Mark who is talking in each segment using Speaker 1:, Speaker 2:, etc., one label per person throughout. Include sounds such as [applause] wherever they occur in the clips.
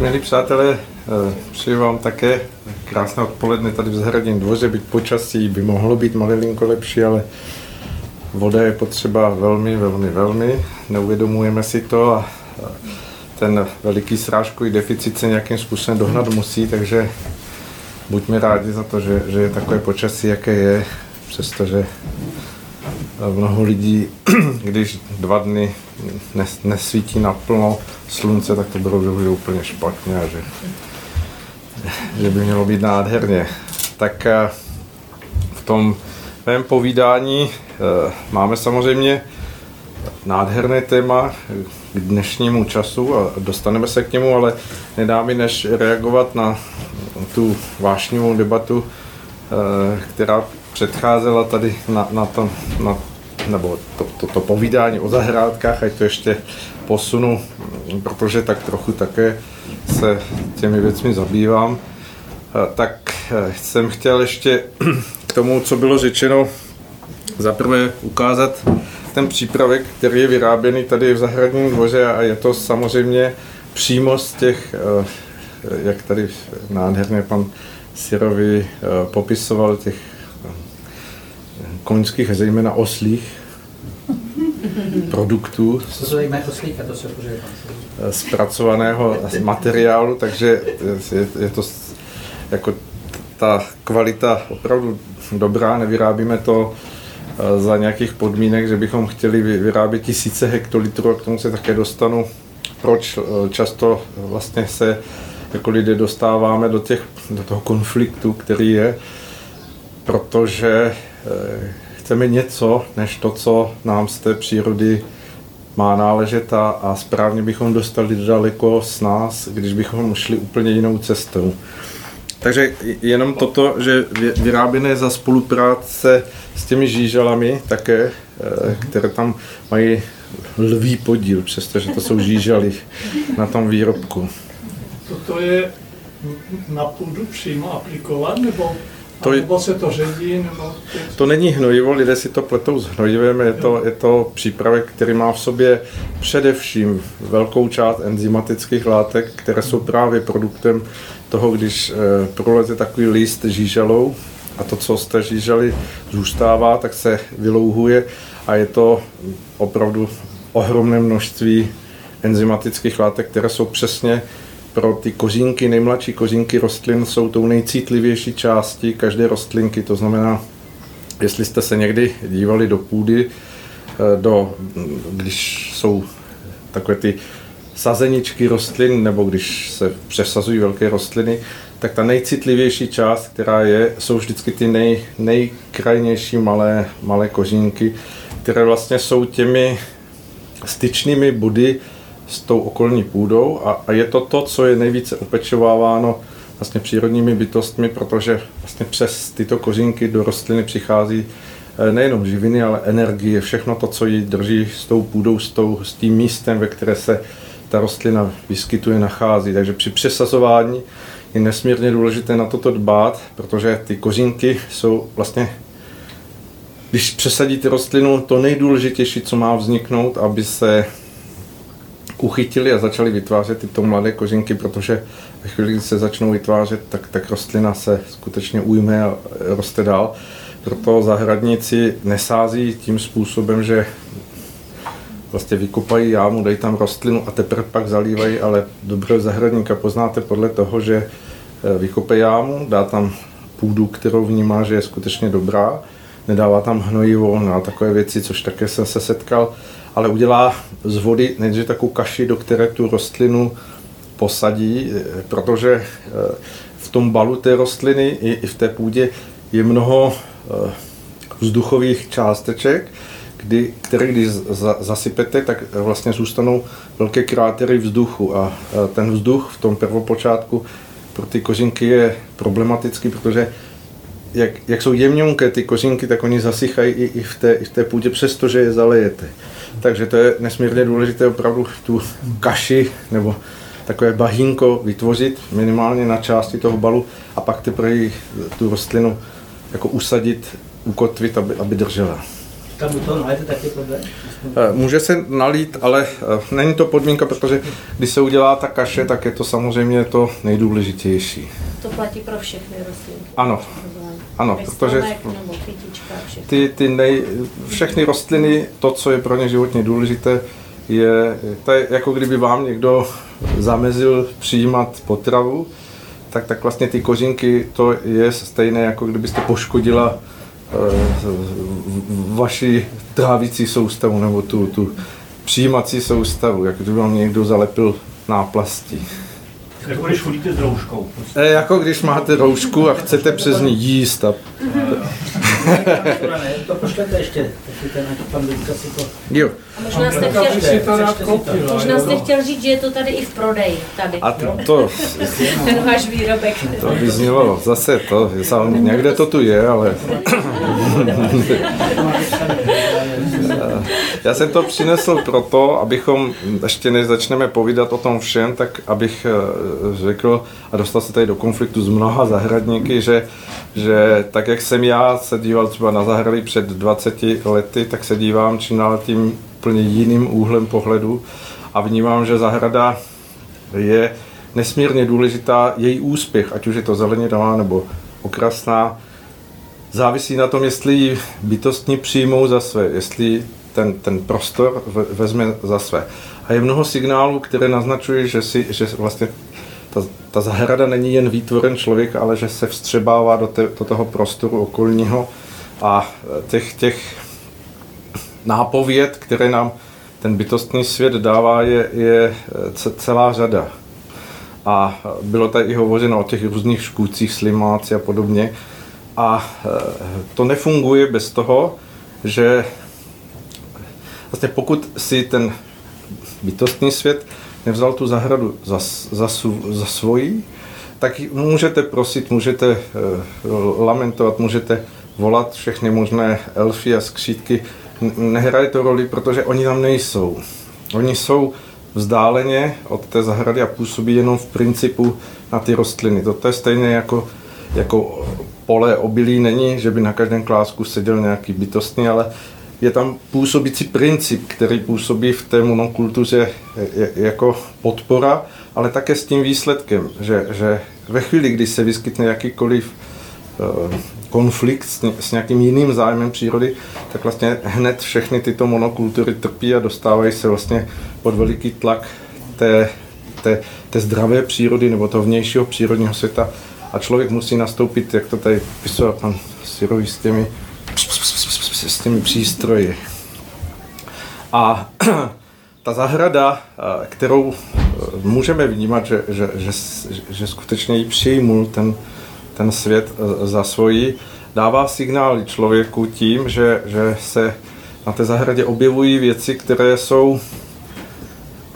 Speaker 1: Milí přátelé, eh, přeji vám také krásné odpoledne tady v zahradním dvoře, byť počasí by mohlo být malinko lepší, ale voda je potřeba velmi, velmi, velmi. Neuvědomujeme si to a ten veliký srážkový deficit se nějakým způsobem dohnat musí, takže buďme rádi za to, že, že je takové počasí, jaké je, přestože mnoho lidí, [clears throat] když dva dny nesvítí naplno slunce, tak to bylo že úplně špatně a že, že by mělo být nádherně. Tak eh, v tom mém povídání eh, máme samozřejmě nádherné téma k dnešnímu času a dostaneme se k němu, ale nedá mi než reagovat na tu vášnivou debatu, eh, která předcházela tady na, na, to, na nebo to, to, to povídání o zahrádkách, ať to ještě posunu, protože tak trochu také se těmi věcmi zabývám, eh, tak eh, jsem chtěl ještě [clears throat] k tomu, co bylo řečeno, zaprvé ukázat ten přípravek, který je vyráběný tady v zahradním dvoře a je to samozřejmě přímo z těch, eh, jak tady nádherně pan Sirovi popisoval, těch koňských a zejména oslých produktů. Zpracovaného materiálu, takže je, je to jako ta kvalita opravdu dobrá, nevyrábíme to eh, za nějakých podmínek, že bychom chtěli vyrábět tisíce hektolitrů a k tomu se také dostanu, proč eh, často vlastně se jako lidé dostáváme do, těch, do toho konfliktu, který je, protože eh, chceme něco, než to, co nám z té přírody má náležet a, a správně bychom dostali daleko s nás, když bychom šli úplně jinou cestou. Takže jenom toto, že vyráběné za spolupráce s těmi žížalami také, eh, které tam mají lvý podíl, přestože to jsou žížaly na tom výrobku.
Speaker 2: Toto je na půdu přímo aplikovat, nebo to, nebo se to ředí, nebo...
Speaker 1: To není hnojivo, lidé si to pletou s hnojivem, je to, je to přípravek, který má v sobě především velkou část enzymatických látek, které jsou právě produktem toho, když eh, proleze takový list žížalou a to, co z té žížaly zůstává, tak se vylouhuje a je to opravdu ohromné množství enzymatických látek, které jsou přesně pro ty kořínky, nejmladší kořínky rostlin jsou tou nejcitlivější části každé rostlinky, to znamená, jestli jste se někdy dívali do půdy, eh, do, když jsou takové ty sazeničky rostlin, nebo když se přesazují velké rostliny, tak ta nejcitlivější část, která je, jsou vždycky ty nej, nejkrajnější malé, malé kořínky, které vlastně jsou těmi styčnými body s tou okolní půdou a, a je to to, co je nejvíce opečováváno vlastně přírodními bytostmi, protože vlastně přes tyto kořínky do rostliny přichází eh, nejenom živiny, ale energie, všechno to, co ji drží s tou půdou, s, tou, s tím místem, ve které se ta rostlina vyskytuje, nachází. Takže při přesazování je nesmírně důležité na toto dbát, protože ty kořínky jsou vlastně když přesadíte rostlinu, to nejdůležitější, co má vzniknout, aby se uchytili a začali vytvářet tyto mladé kořinky, protože ve chvíli, kdy se začnou vytvářet, tak, tak rostlina se skutečně ujme a roste dál. Proto zahradníci nesází tím způsobem, že vlastně vykopají jámu, dají tam rostlinu a teprve pak zalívají, ale dobrého zahradníka poznáte podle toho, že eh, vykope jámu, dá tam půdu, kterou vnímá, že je skutečně dobrá, nedává tam hnojivo na takové věci, což také jsem se setkal, ale udělá z vody nejdřív takovou kaši, do které tu rostlinu posadí, protože eh, v tom balu té rostliny i v té půdě je mnoho eh, vzduchových částeček, kdy, které když zasypete, tak vlastně zůstanou velké krátery vzduchu a ten vzduch v tom prvopočátku pro ty kořinky je problematický, protože jak, jak jsou jemňonké ty kořínky, tak oni zasychají i, i, v té, i v té půdě, přestože je zalejete. Takže to je nesmírně důležité opravdu tu kaši nebo takové bahínko vytvořit minimálně na části toho balu a pak teprve tu rostlinu jako usadit, ukotvit, aby, aby držela.
Speaker 3: tam u toho taky problém?
Speaker 1: Může se nalít, ale není to podmínka, protože když se udělá ta kaše, tak je to samozřejmě to nejdůležitější.
Speaker 4: To platí pro všechny rostliny.
Speaker 1: Ano. Ano, protože ty, ty nej, všechny rostliny, to, co je pro ně životně důležité, je, to je jako kdyby vám někdo zamezil přijímat potravu, tak, tak vlastně ty kořínky, to je stejné, jako kdybyste poškodila uh, vaši trávicí soustavu nebo tu, tu přijímací soustavu, jak kdyby vám někdo zalepil náplastí.
Speaker 3: Jako když chodíte s rouškou.
Speaker 1: E, jako když máte roušku a chcete přes ní jíst. A... [laughs]
Speaker 3: to pošlete ještě, ten pan si to...
Speaker 1: Jo.
Speaker 4: Možná jste chtěl, možná jste chtěl říct, že je to tady i v prodeji. Tady.
Speaker 1: A to, to
Speaker 4: ten váš výrobek.
Speaker 1: To by znělo zase to, někde to tu je, ale... [laughs] Já jsem to přinesl proto, abychom, ještě než začneme povídat o tom všem, tak abych eh, řekl a dostal se tady do konfliktu s mnoha zahradníky, že, že tak jak jsem já se díval třeba na zahrady před 20 lety, tak se dívám čím dál tím úplně jiným úhlem pohledu a vnímám, že zahrada je nesmírně důležitá, její úspěch, ať už je to zeleněná nebo okrasná, závisí na tom, jestli ji bytostní přijmou za své, jestli ten, ten prostor vezme za své. A je mnoho signálů, které naznačují, že, si, že vlastně ta, ta zahrada není jen výtvorem člověka, ale že se vstřebává do, te, do toho prostoru okolního a těch, těch nápověd, které nám ten bytostný svět dává, je, je celá řada. A bylo tady i hovořeno o těch různých škůdcích, slimáci a podobně. A to nefunguje bez toho, že vlastně pokud si ten bytostný svět nevzal tu zahradu za, za, za svoji, tak můžete prosit, můžete lamentovat, můžete volat všechny možné elfy a skřítky. Nehraje to roli, protože oni tam nejsou. Oni jsou vzdáleně od té zahrady a působí jenom v principu na ty rostliny. To je stejné jako, jako pole obilí není, že by na každém klásku seděl nějaký bytostný, ale je tam působící princip, který působí v té monokultuře jako podpora, ale také s tím výsledkem, že, že ve chvíli, kdy se vyskytne jakýkoliv eh, konflikt s nějakým jiným zájmem přírody, tak vlastně hned všechny tyto monokultury trpí a dostávají se vlastně pod veliký tlak té, té, té zdravé přírody nebo toho vnějšího přírodního světa a člověk musí nastoupit, jak to tady pisoval pan Sirový s těmi s těmi přístroji. A [clears throat] ta zahrada, kterou e, můžeme vnímat, že, že, že, že skutečně ji přijmul ten, ten svět e, za svoji, dává signály člověku tím, že, že se na té zahradě objevují věci, které jsou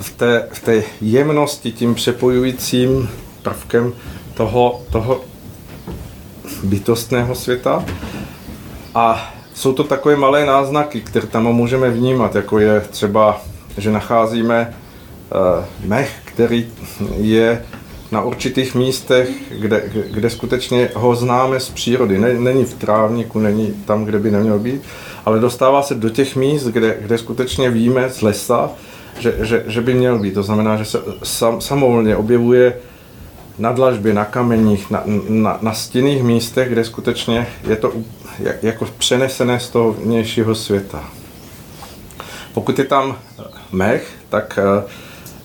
Speaker 1: v té, v té jemnosti, tím přepojujícím prvkem toho, toho bytostného světa. A jsou to takové malé náznaky, které tam můžeme vnímat, jako je třeba, že nacházíme uh, mech, který je na určitých místech, kde, kde skutečně ho známe z přírody. Není v trávníku, není tam, kde by neměl být, ale dostává se do těch míst, kde, kde skutečně víme z lesa, že, že, že by měl být. To znamená, že se sam, samovolně objevuje na dlažbě, na kameních, na, na, na stinných místech, kde skutečně je to jako přenesené z toho vnějšího světa. Pokud je tam mech, tak eh,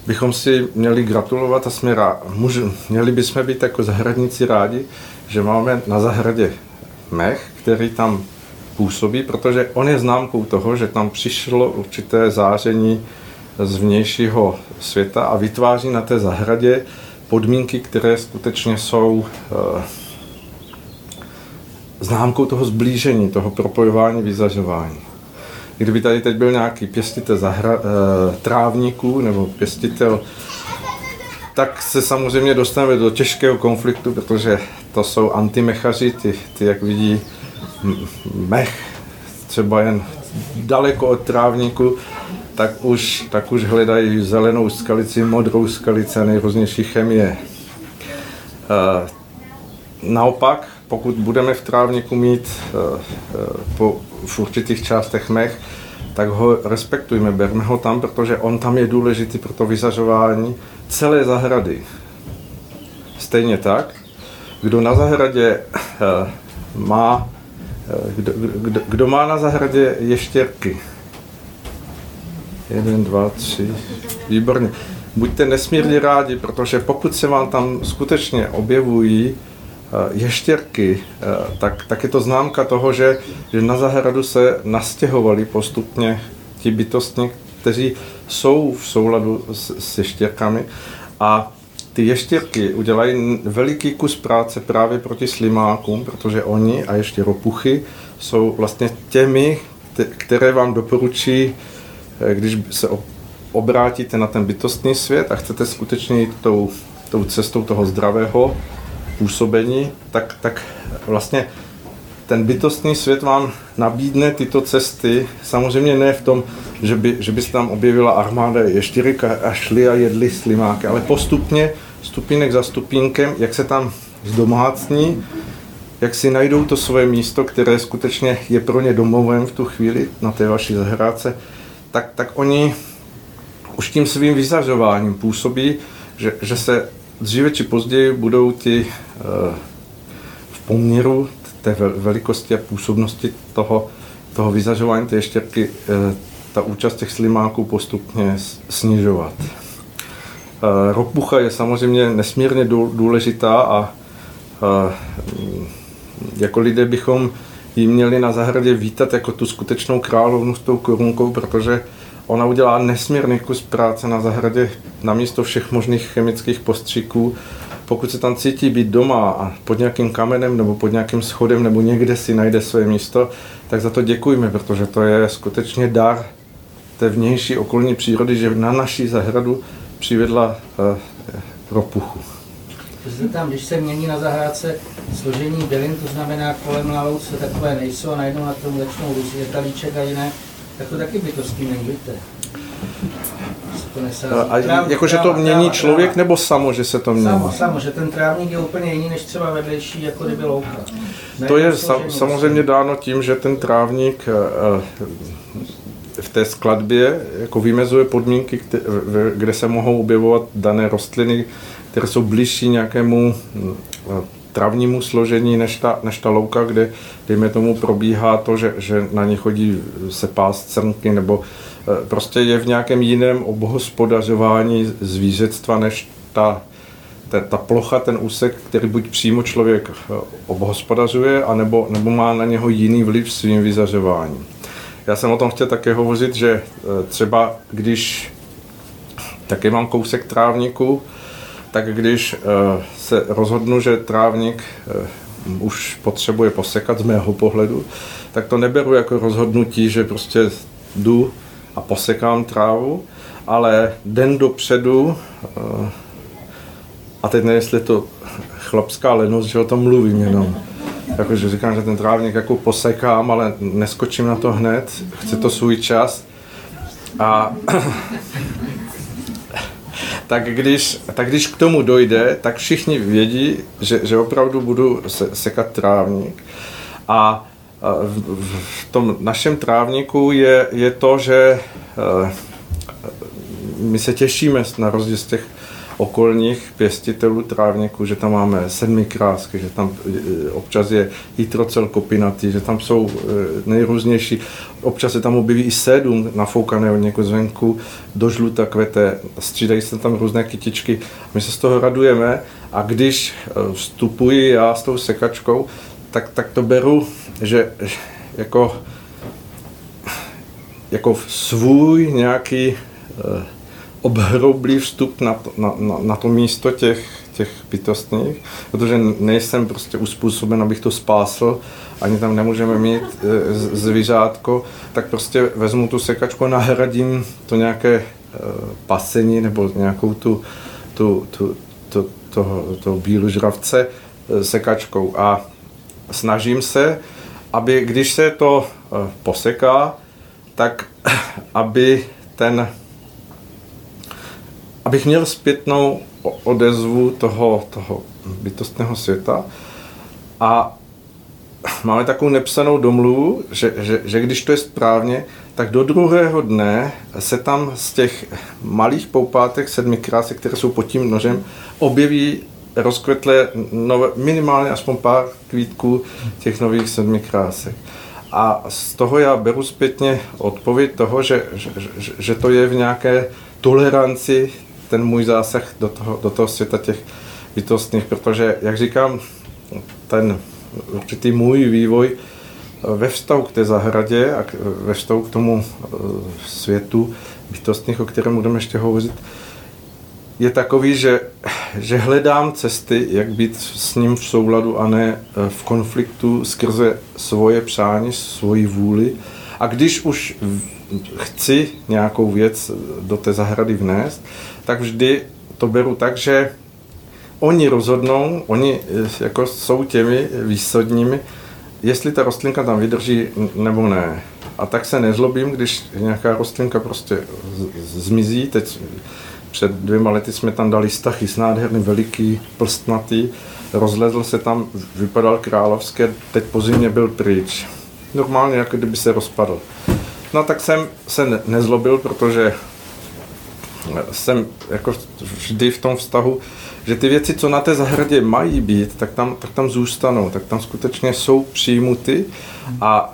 Speaker 1: bychom si měli gratulovat a jsme rá, můžu, měli bychom být jako zahradníci rádi, že máme na zahradě mech, který tam působí, protože on je známkou toho, že tam přišlo určité záření z vnějšího světa a vytváří na té zahradě podmínky, které skutečně jsou uh, známkou toho zblížení, toho propojování, vyzažování. Kdyby tady teď byl nějaký pěstitel zahra, uh, trávníků nebo pěstitel, tak se samozřejmě dostaneme do těžkého konfliktu, protože to jsou antimechaři, ty, ty jak vidí mech, třeba jen daleko od trávníku, tak už, tak už hledají zelenou skalici, modrou skalici a nejrůznější chemie. E, naopak, pokud budeme v trávníku mít e, po v určitých částech mech, tak ho respektujme, berme ho tam, protože on tam je důležitý pro to vyzařování celé zahrady. Stejně tak, kdo na zahradě eh, má, eh, kdo, kdo, kdo má na zahradě ještěrky. Jeden, dva, tři, výborně. Buďte nesmírně rádi, protože pokud se vám tam skutečně objevují ještěrky, tak, tak je to známka toho, že, že na zahradu se nastěhovali postupně ti bytostní, kteří jsou v souladu s, s ještěrkami. A ty ještěrky udělají veliký kus práce právě proti slimákům, protože oni a ještě ropuchy jsou vlastně těmi, které vám doporučí, eh, když se obrátíte na ten bytostný svět a chcete skutečně jít tou, tou cestou toho zdravého působení, tak, tak vlastně ten bytostný svět vám nabídne tyto cesty, samozřejmě ne v tom, že by, že by se tam objevila armáda ještěrek a šli a jedli slimáky, ale postupně stupínek za stupínkem, jak se tam zdomácní, jak si najdou to svoje místo, které skutečně je pro ně domovem v tu chvíli na té vaší zahrádce, tak, tak oni už tím svým vyzařováním působí, že, že se dříve či později budou ti eh, v poměru té velikosti a působnosti toho, toho vyzařování té štěrky eh, ta účast těch slimáků postupně snižovat. Eh, ropucha je samozřejmě nesmírně důležitá a jako lidé bychom ji měli na zahradě vítat jako tu skutečnou královnu s tou korunkou, protože ona udělá nesmírný kus práce na zahradě na místo všech možných chemických postřiků. Pokud se tam cítí být doma a pod nějakým kamenem nebo pod nějakým schodem nebo někde si najde své místo, tak za to děkujeme, protože to je skutečně dar té vnější okolní přírody, že na naší zahradu přivedla uh, ropuchu.
Speaker 3: tam, když se mění na zahrádce složení bylin, to znamená kolem lavouce takové nejsou a najednou na tom začnou různě talíček a jiné, tak to taky bytostí není, víte?
Speaker 1: A jakože to mění člověk nebo samo, že se to mění?
Speaker 3: Samo, samo, že ten trávník je úplně jiný než třeba vedlejší, jako kdyby louka.
Speaker 1: To je sa, samozřejmě dáno tím, že ten trávník uh, v té skladbě jako vymezuje podmínky, kde se mohou objevovat dané rostliny, které jsou blížší nějakému hm, travnímu složení než ta, než ta louka, kde, dejme tomu, probíhá to, že, že na ně chodí se pás crnky, nebo e, prostě je v nějakém jiném obhospodařování zvířectva, než ta, ta, ta plocha, ten úsek, který buď přímo člověk e, obhospodařuje, anebo, nebo má na něho jiný vliv svým vyzařováním. Já jsem o tom chtěl také hovořit, že e, třeba když taky mám kousek trávníku, tak když e, se rozhodnu, že trávník e, už potřebuje posekat z mého pohledu, tak to neberu jako rozhodnutí, že prostě jdu a posekám trávu, ale den dopředu, a teď nevím, jestli je to chlapská lenost, že o tom mluvím jenom, jakože říkám, že ten trávník jako posekám, ale neskočím na to hned, chce to svůj čas. A tak když, tak když k tomu dojde, tak všichni vědí, že, že opravdu budu se, sekat trávník. A v, v tom našem trávníku je, je to, že eh, my se těšíme na rozdíl z těch okolních pěstitelů trávníků, že tam máme sedmi krásky, že tam e, občas je jitrocel kopinatý, že tam jsou e, nejrůznější, občas se tam objeví i sedm nafoukaného někoho zvenku, do žluta kvete, střídají se tam různé kytičky, my se z toho radujeme a když e, vstupuji já s tou sekačkou, tak, tak to beru, že jako, jako svůj nějaký obhroublý vstup na to, na, na, na to místo těch, těch bytostných, protože nejsem prostě uspůsoben, abych to spásl, ani tam nemůžeme mít e, zvířátko, tak prostě vezmu tu sekačku a nahradím to nějaké e, pasení nebo nějakou tu, tu, tu, to, to bílu žravce e, sekačkou. A snažím se, aby když se to e, poseká, tak [coughs] aby ten abych měl zpětnou odezvu toho, toho bytostného světa a máme takovou nepsanou domluvu, že, že, že když to je správně, tak do druhého dne se tam z těch malých poupátek sedmi krásek, které jsou pod tím nožem, objeví rozkvetlé nové, minimálně aspoň pár kvítků těch nových sedmi krásek. A z toho já beru zpětně odpověď toho, že, že, že, že to je v nějaké toleranci ten můj zásah do toho, do toho světa těch bytostných, protože, jak říkám, ten určitý můj vývoj ve vztahu k té zahradě a ve vztahu k tomu eh, světu bytostných, o kterém budeme ještě hovořit, je takový, že, že hledám cesty, jak být s ním v souladu a ne eh, v konfliktu skrze svoje přání, svoji vůli. A když už chci nějakou věc do té zahrady vnést, tak vždy to beru tak, že oni rozhodnou, oni eh, jako jsou těmi výsodními, jestli ta rostlinka tam vydrží nebo ne. A tak se nezlobím, když nějaká rostlinka prostě zmizí. Teď před dvěma lety jsme tam dali stachy s nádherný, veliký, plstnatý. Rozlezl se tam, vypadal královské, teď po zimě byl pryč. Normálně, jako kdyby se rozpadl. No tak jsem se nezlobil, protože jsem jako vždy v tom vztahu, že ty věci, co na té zahradě mají být, tak tam, tak tam zůstanou, tak tam skutečně jsou přijímuty a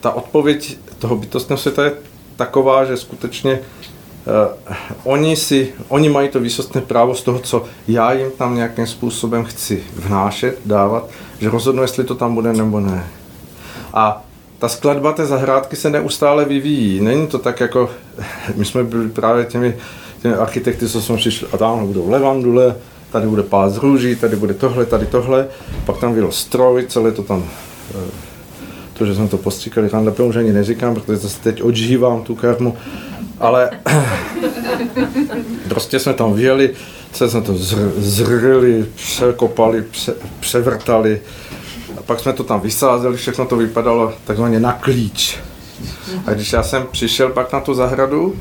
Speaker 1: ta odpověď toho bytostného světa je taková, že skutečně uh, oni, si, oni mají to výsostné právo z toho, co já jim tam nějakým způsobem chci vnášet, dávat, že rozhodnu, jestli to tam bude nebo ne. A ta skladba té zahrádky se neustále vyvíjí. Není to tak jako, [laughs] my jsme byli právě těmi, těmi architekty, co jsme přišli, a tam budou levandule, tady bude pás růží, tady bude tohle, tady tohle, pak tam byl stroj, celé to tam, eh, to, že jsme to postříkali, tam už ani neříkám, protože zase teď odžívám tu karmu, ale [laughs] prostě jsme tam vyjeli, se jsme to zr, zrili, překopali, pře, převrtali, a pak jsme to tam vysázeli, všechno to vypadalo takzvaně na klíč. A když já jsem přišel pak na tu zahradu,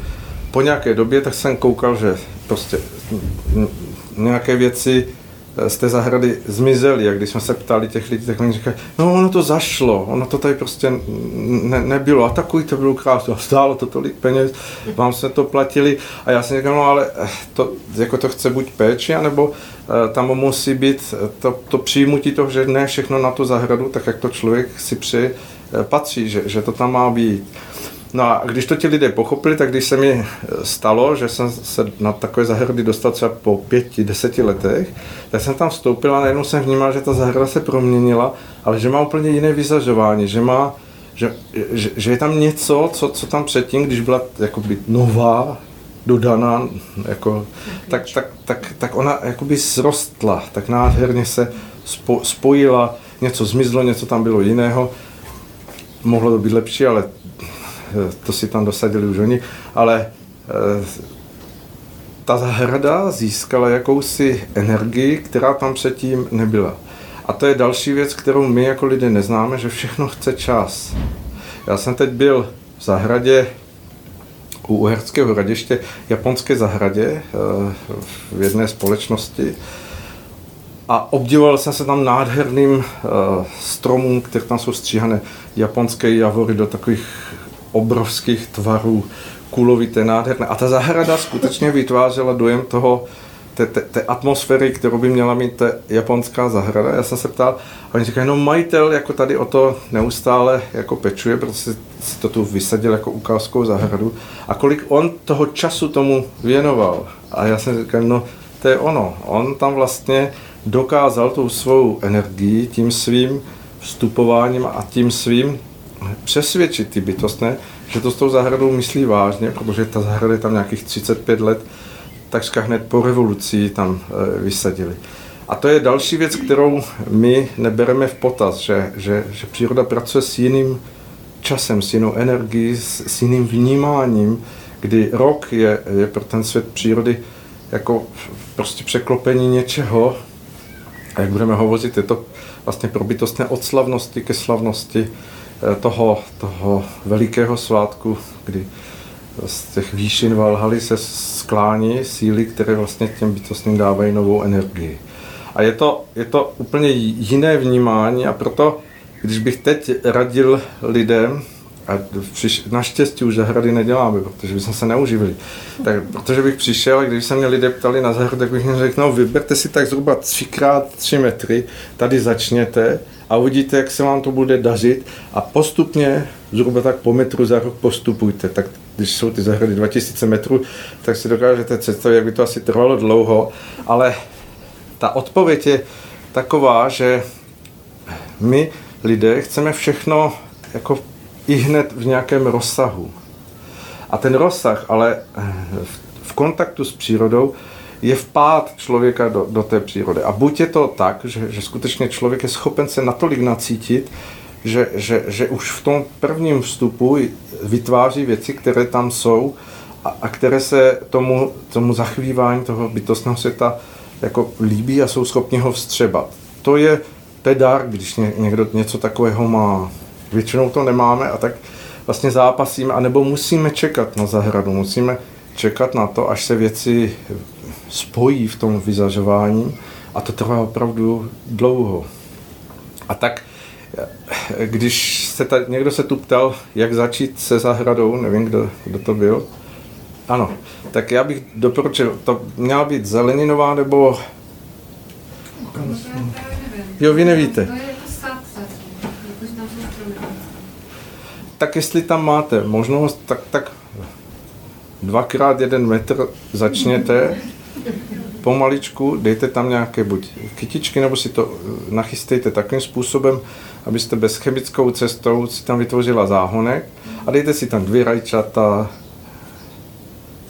Speaker 1: po nějaké době, tak jsem koukal, že prostě nějaké věci z té zahrady zmizely. A když jsme se ptali těch lidí, tak oni říkali, no ono to zašlo, ono to tady prostě ne, nebylo. A takový to bylo krásné, stálo to tolik peněz, vám jsme to platili. A já jsem říkal, no ale to, jako to chce buď péči, anebo eh, tam musí být to, to přijímutí toho, že ne všechno na tu zahradu, tak jak to člověk si přeje, eh, patří, že, že to tam má být. No a když to ti lidé pochopili, tak když se mi eh, stalo, že jsem se na takové zahrady dostal třeba po pěti, deseti letech, tak jsem tam vstoupil a najednou jsem vnímal, že ta zahrada se proměnila, ale že má úplně jiné vyzařování, že má že, že, že je tam něco, co, co tam předtím, když byla jakoby nová, dodaná, jako, tak, tak, tak, tak ona jakoby zrostla, tak nádherně se spo, spojila, něco zmizlo, něco tam bylo jiného. Mohlo to být lepší, ale to si tam dosadili už oni, ale eh, ta zahrada získala jakousi energii, která tam předtím nebyla. A to je další věc, kterou my jako lidé neznáme, že všechno chce čas. Já jsem teď byl v zahradě u Uherského hradiště, japonské zahradě eh, v jedné společnosti a obdivoval jsem se tam nádherným stromům, které tam jsou stříhané japonské javory do takových obrovských tvarů, kulovité, nádherné. A ta zahrada skutečně vytvářela dojem toho, té, té, té atmosféry, kterou by měla mít ta japonská zahrada. Já jsem se ptal, a oni říkají, no majitel jako tady o to neustále jako pečuje, protože si to tu vysadil jako ukázkou zahradu. A kolik on toho času tomu věnoval. A já jsem říkal, no to je ono. On tam vlastně dokázal tou svou energii, tím svým vstupováním a tím svým přesvědčit ty bytostné, že to s tou zahradou myslí vážně, protože ta zahrada je tam nějakých 35 let, takřka hned po revoluci tam e, vysadili. A to je další věc, kterou my nebereme v potaz, že, že, že příroda pracuje s jiným časem, s jinou energií, s, s jiným vnímáním, kdy rok je, je pro ten svět přírody jako prostě překlopení něčeho, a jak budeme hovořit, je to vlastně pro bytostné od slavnosti ke slavnosti, Eh, toho, toho velikého svátku, kdy z těch výšin Valhaly se sklání síly, které vlastně těm bytostným dávají novou energii. A je to, je to úplně jiné vnímání a proto když bych teď radil lidem, a přiš, naštěstí už zahrady neděláme, protože bychom se neuživili. Tak, protože bych přišel když se mě lidé ptali na zahradu, tak bych jim řekl, no vyberte si tak zhruba 3x3 metry, tady začněte a uvidíte, jak se vám to bude dařit a postupně, zhruba tak po metru za rok postupujte. Tak když jsou ty zahrady 2000 metrů, tak si dokážete představit, jak by to asi trvalo dlouho, ale ta odpověď je taková, že my lidé chceme všechno jako i hned v nějakém rozsahu. A ten rozsah ale v kontaktu s přírodou je vpád člověka do, do té přírody. A buď je to tak, že, že skutečně člověk je schopen se natolik nacítit, že, že, že už v tom prvním vstupu vytváří věci, které tam jsou a, a které se tomu, tomu zachvívání toho bytostného světa jako líbí a jsou schopni ho vstřebat. To je, je dar, když někdo něco takového má. Většinou to nemáme a tak vlastně zápasíme, anebo musíme čekat na zahradu, musíme čekat na to, až se věci spojí v tom vyzařování a to trvá opravdu dlouho. A tak, když se ta, někdo se tu ptal, jak začít se zahradou, nevím, kdo, kdo to byl, ano, tak já bych doporučil, to měla být zeleninová nebo... Jo, vy nevíte. Tak jestli tam máte možnost, tak, tak dvakrát jeden metr začněte, pomaličku, dejte tam nějaké buď kytičky, nebo si to nachystejte takým způsobem, abyste bez chemickou cestou si tam vytvořila záhonek a dejte si tam dvě rajčata,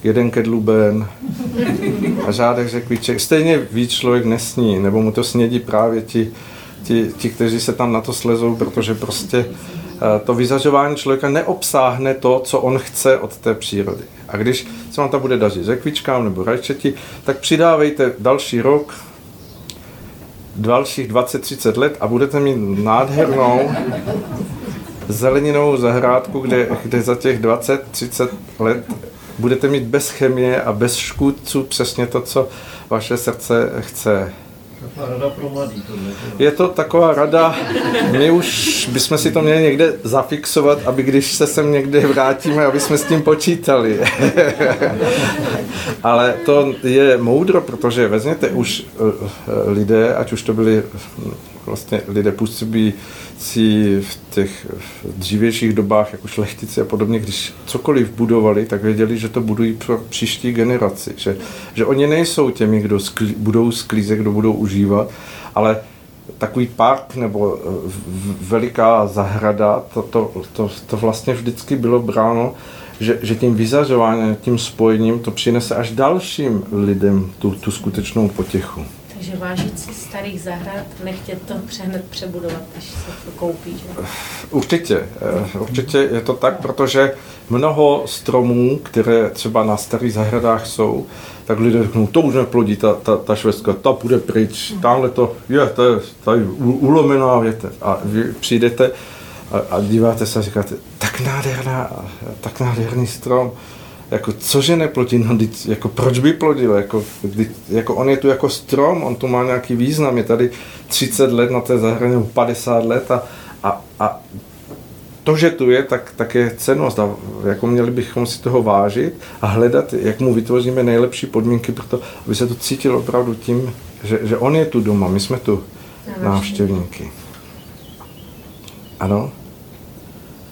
Speaker 1: jeden kedluben a řádek řekviček. Stejně víc člověk nesní, nebo mu to snědí právě ti, ti, ti, kteří se tam na to slezou, protože prostě eh, to vyzařování člověka neobsáhne to, co on chce od té přírody. A když se vám to bude dařit řekvičkám nebo rajčeti, tak přidávejte další rok, dalších 20-30 let a budete mít nádhernou zeleninovou zahrádku, kde, kde za těch 20-30 let budete mít bez chemie a bez škůdců přesně to, co vaše srdce chce.
Speaker 2: Rada pro mladý,
Speaker 1: Je to taková rada, my už bychom si to měli někde zafixovat, aby když se sem někde vrátíme, aby jsme s tím počítali. [laughs] Ale to je moudro, protože vezměte už eh, lidé, ať už to byli vlastně lidé působí si v těch dřívějších dobách, jako šlechtici a podobně, když cokoliv budovali, tak věděli, že to budují pro příští generaci. Že, že oni nejsou těmi, kdo sklí, budou sklízet, kdo budou užívat, ale takový park nebo veliká zahrada, to, to, to, to vlastně vždycky bylo bráno, že, že tím vyzařováním, tím spojením to přinese až dalším lidem tu, tu skutečnou potěchu.
Speaker 4: Takže vážit si starých zahrad, nechtět to hned přebudovat, když se to koupí, že?
Speaker 1: Určitě, eh, určitě je to tak, protože mnoho stromů, které třeba na starých zahradách jsou, tak lidé řeknou, to už neplodí ta, ta, ta švestka, ta půjde pryč, tamhle to, je, to je tady ulomená větev. A vy přijdete a, a díváte se a říkáte, tak nádherná, tak nádherný strom, jako cože neplodí, no, jako proč by plodil, jako, jako on je tu jako strom, on tu má nějaký význam, je tady 30 let na té zahraně, 50 let a, a, a to, že tu je, tak, tak je cenost a jako měli bychom si toho vážit a hledat, jak mu vytvoříme nejlepší podmínky pro to, aby se to cítil opravdu tím, že, že on je tu doma, my jsme tu návštěvníky. Ano?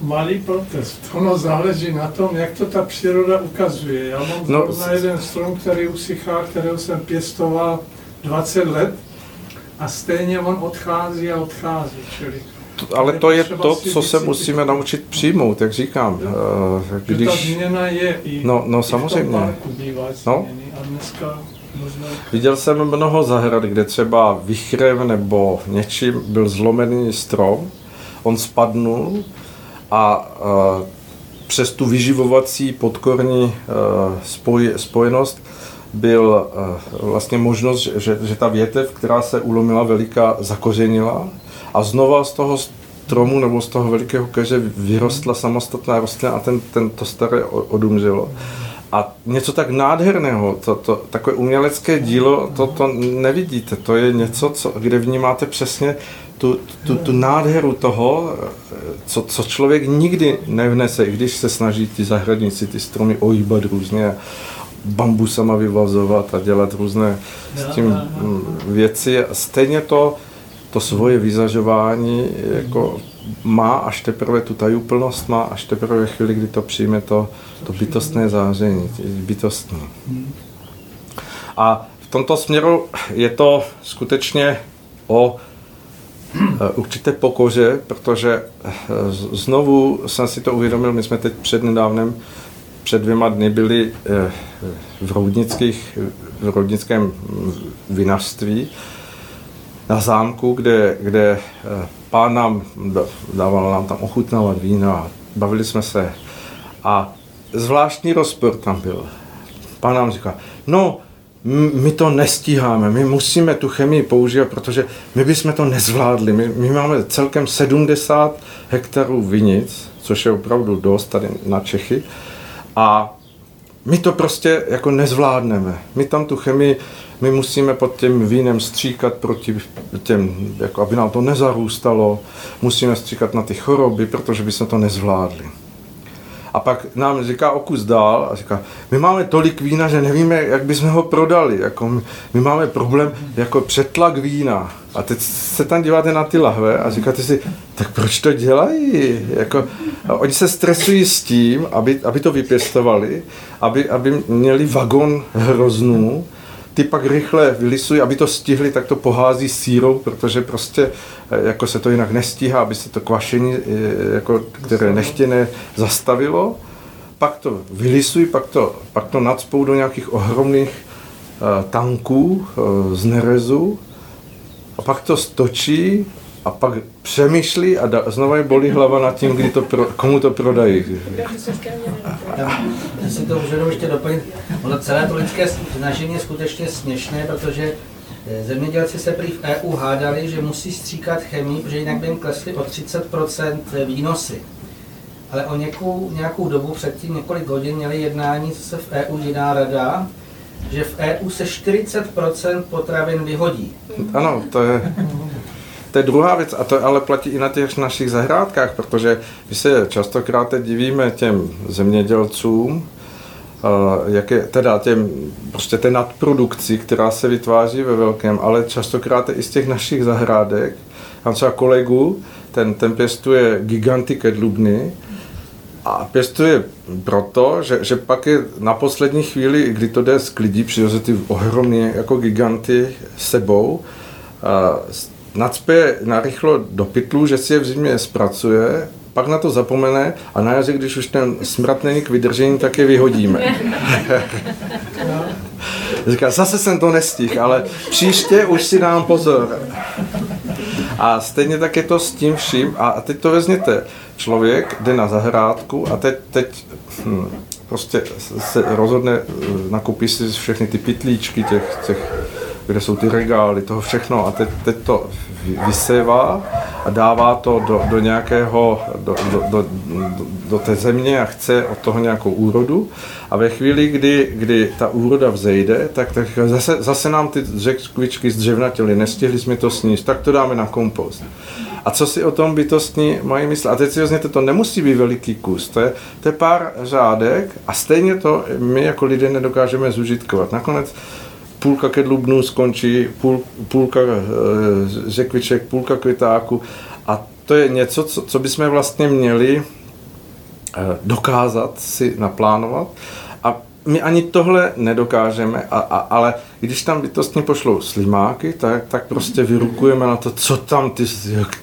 Speaker 2: Malý protest. Ono záleží na tom, jak to ta příroda ukazuje. Já mám no, zrovna jeden strom, který usychá, kterého jsem pěstoval 20 let a stejně on odchází a odchází. Čili
Speaker 1: ale to je to, co se musíme naučit přijmout, jak říkám.
Speaker 2: Eh, když... Ta změna je i,
Speaker 1: no, no, samozřejmě.
Speaker 2: no. a dneska možná...
Speaker 1: Viděl jsem mnoho zahrad, kde třeba vychrem nebo něčím byl zlomený strom, on spadnul a přes tu vyživovací podkorní spoj, spojenost byl vlastně možnost, že, že ta větev, která se ulomila veliká, zakořenila a znova z toho stromu nebo z toho velikého keře vyrostla samostatná rostlina a ten, ten, to staré odumřelo. A něco tak nádherného, to, to, takové umělecké dílo, to, to nevidíte. To je něco, co, kde vnímáte přesně tu, tu, tu nádheru toho, co, co člověk nikdy nevnese, i když se snaží ty zahradníci, ty stromy ohýbat různě, bambusama vyvazovat a dělat různé s tím mm, věci. Stejně to, to svoje vyzažování jako má až teprve tu tajuplnost, má až teprve ve chvíli, kdy to přijme to, to bytostné záření, bytostní. A v tomto směru je to skutečně o určité pokoře, protože e, znovu jsem si to uvědomil, my jsme teď před nedávnem, před dvěma dny byli e, v, Roudnických, v Roudnickém vinařství na zámku, kde, kde pán nám dával nám tam ochutnávat víno a bavili jsme se. A zvláštní rozpor tam byl. Pán nám říká, no, my to nestíháme, my musíme tu chemii používat, protože my bychom to nezvládli. My, my máme celkem 70 hektarů vinic, což je opravdu dost tady na Čechy. A my to prostě jako nezvládneme. My tam tu chemii, my musíme pod tím vínem stříkat proti těm, jako aby nám to nezarůstalo, musíme stříkat na ty choroby, protože by se to nezvládli. A pak nám říká o kus dál a říká, my máme tolik vína, že nevíme, jak bychom ho prodali. Jako my, my máme problém jako přetlak vína. A teď se tam díváte na ty lahve a říkáte si, tak proč to dělají? Jako, oni se stresují s tím, aby, aby to vypěstovali, aby, aby měli vagon hroznů, ty pak rychle vylisují, aby to stihli, tak to pohází sírou, protože prostě eh, jako se to jinak nestíhá, aby se to kvašení, eh, jako, které nechtěné, zastavilo. Pak to vylisují, pak to, pak to nadspou do nějakých ohromných uh, tanků z nerezu a pak to stočí a pak přemýšlí a da, znovu je bolí hlava nad tím, kdy to pro, komu to prodají.
Speaker 3: Já si to můžu ještě doplnit. Ono celé to lidské snažení je skutečně směšné, protože eh, zemědělci se prý v EU hádali, že musí stříkat chemii, protože jinak by jim klesly o 30% výnosy. Ale o nějakou, nějakou dobu, předtím několik hodin, měli jednání, co se v EU jiná rada, že v EU se 40% potravin vyhodí.
Speaker 1: Ano, to je, to je druhá věc a to ale platí i na těch našich zahrádkách, protože my se častokrát divíme těm zemědělcům, jak je teda těm, prostě té nadprodukci, která se vytváří ve velkém, ale častokrát i z těch našich zahrádek. Mám třeba kolegu, ten, ten pěstuje giganty kedlubny, a pěstuje proto, že, že pak je na poslední chvíli, kdy to jde z klidí, ty ohromné jako giganty sebou, a nacpe narychlo do pytlu, že si je v zimě zpracuje, pak na to zapomene a na jaře, když už ten smrad není k vydržení, tak je vyhodíme. [laughs] Říká, zase jsem to nestihl, ale příště už si dám pozor. A stejně tak je to s tím vším. A teď to vezměte. Člověk jde na zahrádku a teď, teď hm, prostě se rozhodne, nakupí si všechny ty pitlíčky těch, těch kde jsou ty regály, toho všechno a teď, teď to vysévá a dává to do, do nějakého, do, do, do, do té země a chce od toho nějakou úrodu a ve chvíli, kdy, kdy ta úroda vzejde, tak, tak zase, zase nám ty řekvičky zdřevnatěly, nestihli jsme to sníst, tak to dáme na kompost. A co si o tom bytostní mají myslet? A teď si vezměte, to nemusí být veliký kus, to je, to je pár řádek a stejně to my jako lidé nedokážeme zužitkovat. Nakonec půlka kedlubnů skončí, půl, půlka e, řekviček, půlka květáku a to je něco, co, co bychom vlastně měli e, dokázat si naplánovat. A my ani tohle nedokážeme, a, a, ale když tam bytostně pošlou slimáky, tak, tak prostě vyrukujeme na to, co tam ty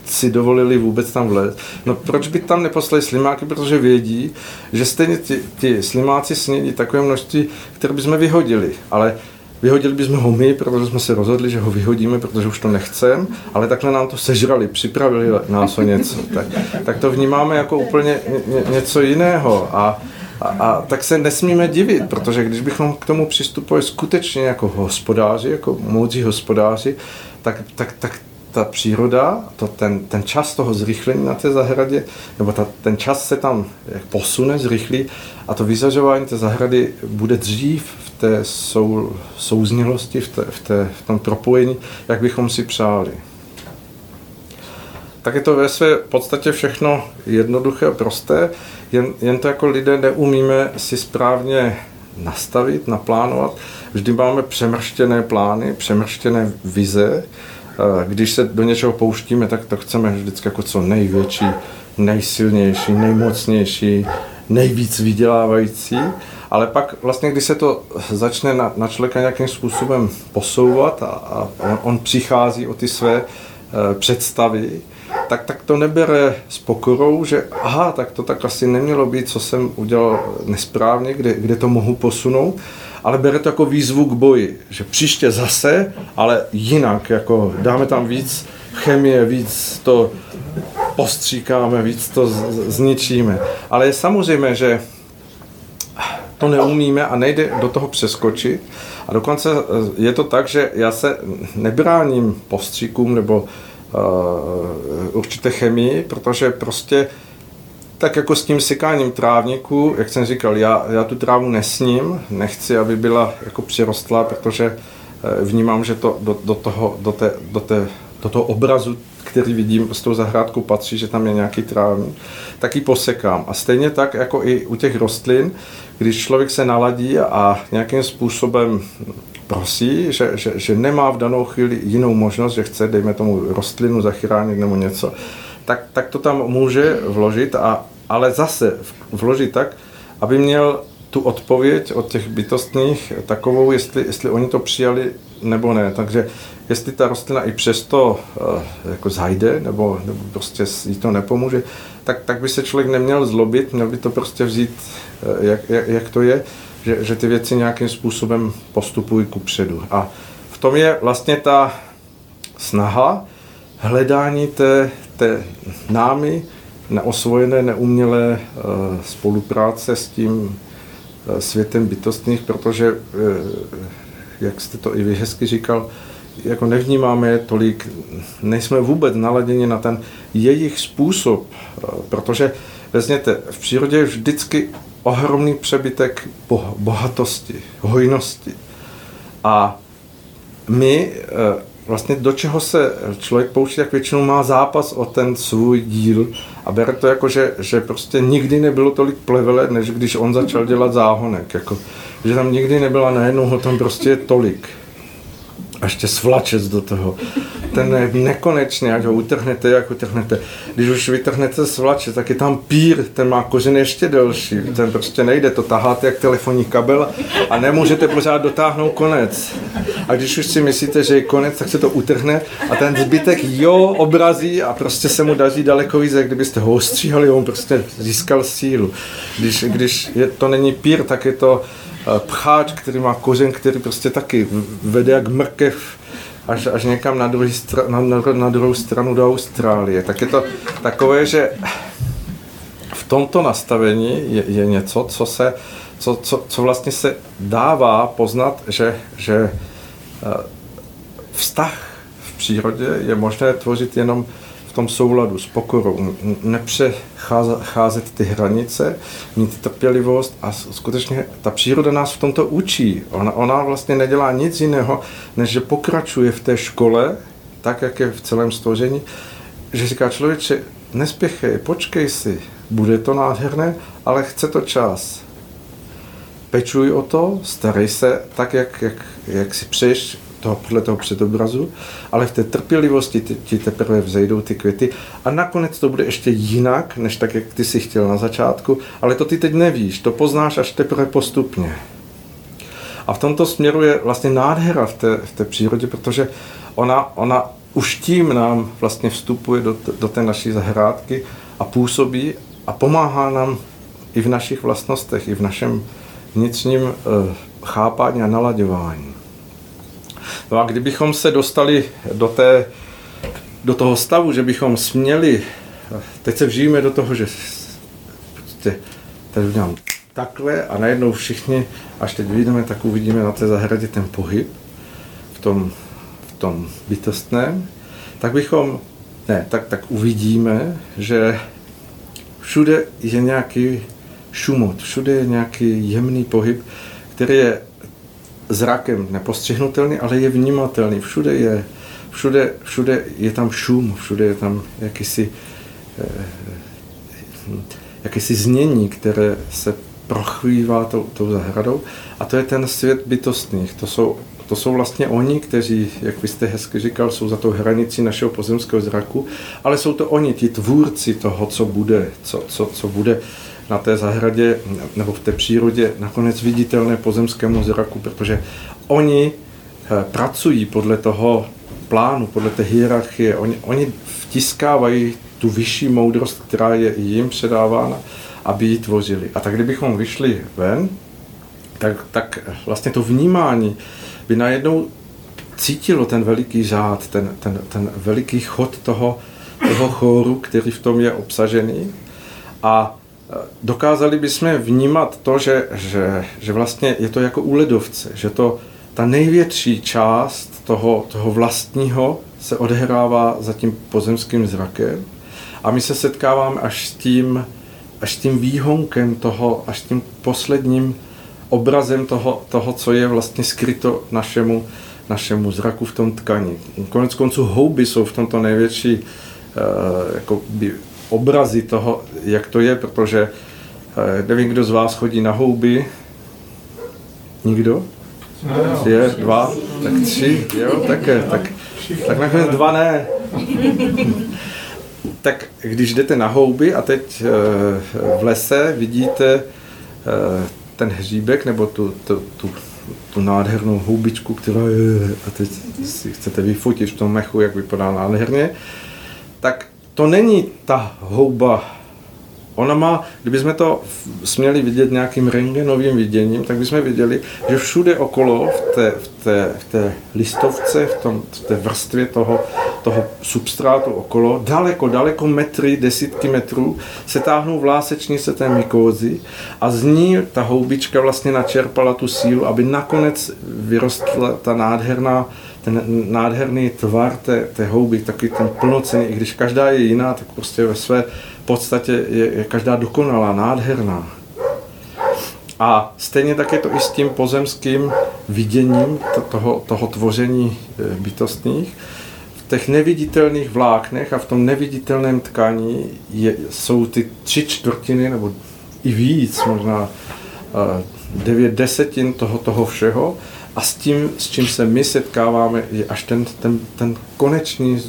Speaker 1: si dovolili vůbec tam vlézt. No proč by tam neposlali slimáky, protože vědí, že stejně ty, ty slimáci snědí takové množství, které bychom vyhodili, ale Vyhodili bychom ho my, protože jsme se rozhodli, že ho vyhodíme, protože už to nechcem, ale takhle nám to sežrali, připravili nás o něco. Tak, tak to vnímáme jako úplně ně, něco jiného. A, a, a tak se nesmíme divit, protože když bychom k tomu přistupovali skutečně jako hospodáři, jako moudří hospodáři, tak, tak, tak ta příroda, to ten, ten čas toho zrychlení na té zahradě, nebo ta, ten čas se tam posune, zrychlí a to vyzařování té zahrady bude dřív té sou, souznělosti, v, té, v, té, v tom propojení, jak bychom si přáli. tak je to ve své podstatě všechno jednoduché, prosté, jen, jen to jako lidé neumíme si správně nastavit, naplánovat. Vždy máme přemrštěné plány, přemrštěné vize. Když se do něčeho pouštíme, tak to chceme vždycky jako co největší, nejsilnější, nejmocnější, nejvíc vydělávající. Ale pak vlastně, když se to začne na, na člověka nějakým způsobem posouvat a, a on, on přichází o ty své uh, představy, tak, tak to nebere s pokorou, že aha, tak to tak asi nemělo být, co jsem udělal nesprávně, kde, kde to mohu posunout, ale bere to jako výzvu k boji, že příště zase, ale jinak, jako dáme tam víc chemie, víc to postříkáme, víc to zničíme. Ale je samozřejmé, že to neumíme a nejde do toho přeskočit. A dokonce eh, je to tak, že já se nebráním postříkům nebo uh, určité chemii, protože prostě tak jako s tím sykáním trávníku, jak jsem říkal, já, já tu trávu nesním, nechci, aby byla jako přirostlá, protože eh, vnímám, že to do, do, toho, do, té, do, té, do toho obrazu který vidím s tou zahrádkou patří, že tam je nějaký trávník, tak ji posekám. A stejně tak jako i u těch rostlin, když člověk se naladí a nějakým způsobem prosí, že, že, že nemá v danou chvíli jinou možnost, že chce, dejme tomu, rostlinu zachránit nebo něco, tak, tak to tam může vložit, a, ale zase vložit tak, aby měl tu odpověď od těch bytostných takovou, jestli, jestli oni to přijali nebo ne. Takže jestli ta rostlina i přesto uh, jako zajde, nebo, nebo prostě jí to nepomůže, tak, tak by se člověk neměl zlobit, měl by to prostě vzít, uh, jak, jak, jak to je, že, že ty věci nějakým způsobem postupují ku předu. A v tom je vlastně ta snaha hledání té, té námi neosvojené, neumělé uh, spolupráce s tím světem bytostných, protože, jak jste to i vy hezky říkal, jako nevnímáme tolik, nejsme vůbec naladěni na ten jejich způsob, eh, protože vezměte, v přírodě je vždycky ohromný přebytek bohatosti, hojnosti. A my eh, vlastně do čeho se člověk pouští, tak většinou má zápas o ten svůj díl a bere to jako, že, že prostě nikdy nebylo tolik plevele, než když on začal dělat záhonek. Jako, že tam nikdy nebyla najednou ho tam prostě tolik a ještě svlačec do toho. Ten je nekonečný, ať ho utrhnete, jak utrhnete. Když už vytrhnete svlačec, tak je tam pír, ten má kořen ještě delší. Ten prostě nejde, to taháte jak telefonní kabel a nemůžete pořád dotáhnout konec. A když už si myslíte, že je konec, tak se to utrhne a ten zbytek jo obrazí a prostě se mu daří daleko víc, jak kdybyste ho ostříhali, on prostě získal sílu. Když, když je, to není pír, tak je to pcháč, který má kořen, který prostě taky vede jak mrkev až, až někam na, druhý na, na, na druhou stranu do Austrálie. Tak je to takové, že v tomto nastavení je, je něco, co se co, co, co vlastně se dává poznat, že, že eh, vztah v přírodě je možné tvořit jenom tom souladu s pokorou, nepřecházet ty hranice, mít trpělivost a skutečně ta příroda nás v tomto učí. Ona, ona vlastně nedělá nic jiného, než že pokračuje v té škole, tak, jak je v celém stvoření, že říká člověče, nespěchej, počkej si, bude to nádherné, ale chce to čas. Pečuj o to, starej se tak, jak, jak, jak si přeješ toho, podle toho předobrazu, ale v té trpělivosti ti, ti teprve vzejdou ty květy a nakonec to bude ještě jinak, než tak, jak ty si chtěl na začátku, ale to ty teď nevíš, to poznáš až teprve postupně. A v tomto směru je vlastně nádhera v té, v té přírodě, protože ona, ona už tím nám vlastně vstupuje do, do té naší zahrádky a působí a pomáhá nám i v našich vlastnostech, i v našem vnitřním uh, chápání a nalaďování. No a kdybychom se dostali do, té, do toho stavu, že bychom směli, teď se vžijeme do toho, že prostě tady udělám takhle a najednou všichni, až teď vyjdeme, tak uvidíme na té zahradě ten pohyb v tom, v tom bytostném, tak bychom, ne, tak, tak uvidíme, že všude je nějaký šumot, všude je nějaký jemný pohyb, který je zrakem nepostřehnutelný, ale je vnímatelný. Všude je, všude, všude je tam šum, všude je tam jakýsi, eh, jakýsi znění, které se prochvívá tou, tou zahradou. A to je ten svět bytostných. To jsou, to jsou vlastně oni, kteří, jak vy jste hezky říkal, jsou za tou hranicí našeho pozemského zraku, ale jsou to oni, ti tvůrci toho, co bude, co, co, co bude na té zahradě nebo v té přírodě nakonec viditelné pozemskému zraku, protože oni eh, pracují podle toho plánu, podle té hierarchie. Oni, oni vtiskávají tu vyšší moudrost, která je jim předávána, aby ji tvořili. A tak kdybychom vyšli ven, tak, tak vlastně to vnímání by najednou cítilo ten veliký řád, ten, ten, ten veliký chod toho, toho chóru, který v tom je obsažený. A dokázali bychom vnímat to, že, že, že vlastně je to jako u ledovce, že to ta největší část toho, toho vlastního se odehrává za tím pozemským zrakem a my se setkáváme až s tím, až tím výhonkem toho, až tím posledním obrazem toho, toho, co je vlastně skryto našemu, našemu zraku v tom tkaní. Konec konců houby jsou v tomto největší uh, jako by obrazy toho, jak to je, protože uh, nevím, kdo z vás chodí na houby. Nikdo? No, je, dva, tak tři, jo, také, tak, tak nakonec dva ne. tak když jdete na houby a teď uh, v lese vidíte ten hříbek nebo tu, tu, tu, tu nádhernou houbičku, která je, a teď si chcete vyfotit v tom mechu, jak vypadá nádherně, tak to není ta houba. Ona má, kdybychom to směli vidět nějakým rengenovým viděním, tak bychom viděli, že všude okolo v té, v té, v té listovce, v, tom, v té vrstvě toho, toho substrátu okolo, daleko, daleko metry, desítky metrů, se táhnou se té mykózy a z ní ta houbička vlastně načerpala tu sílu, aby nakonec vyrostla ta nádherná ten nádherný tvar té, té houby, takový ten plnocený, i když každá je jiná, tak prostě ve své podstatě je, je každá dokonalá, nádherná. A stejně tak je to i s tím pozemským viděním toho, toho tvoření e, bytostných. V těch neviditelných vláknech a v tom neviditelném tkání je, jsou ty tři čtvrtiny nebo i víc, možná e, devět desetin toho, toho všeho. A s tím, s čím se my setkáváme, je až ten, ten, ten konečný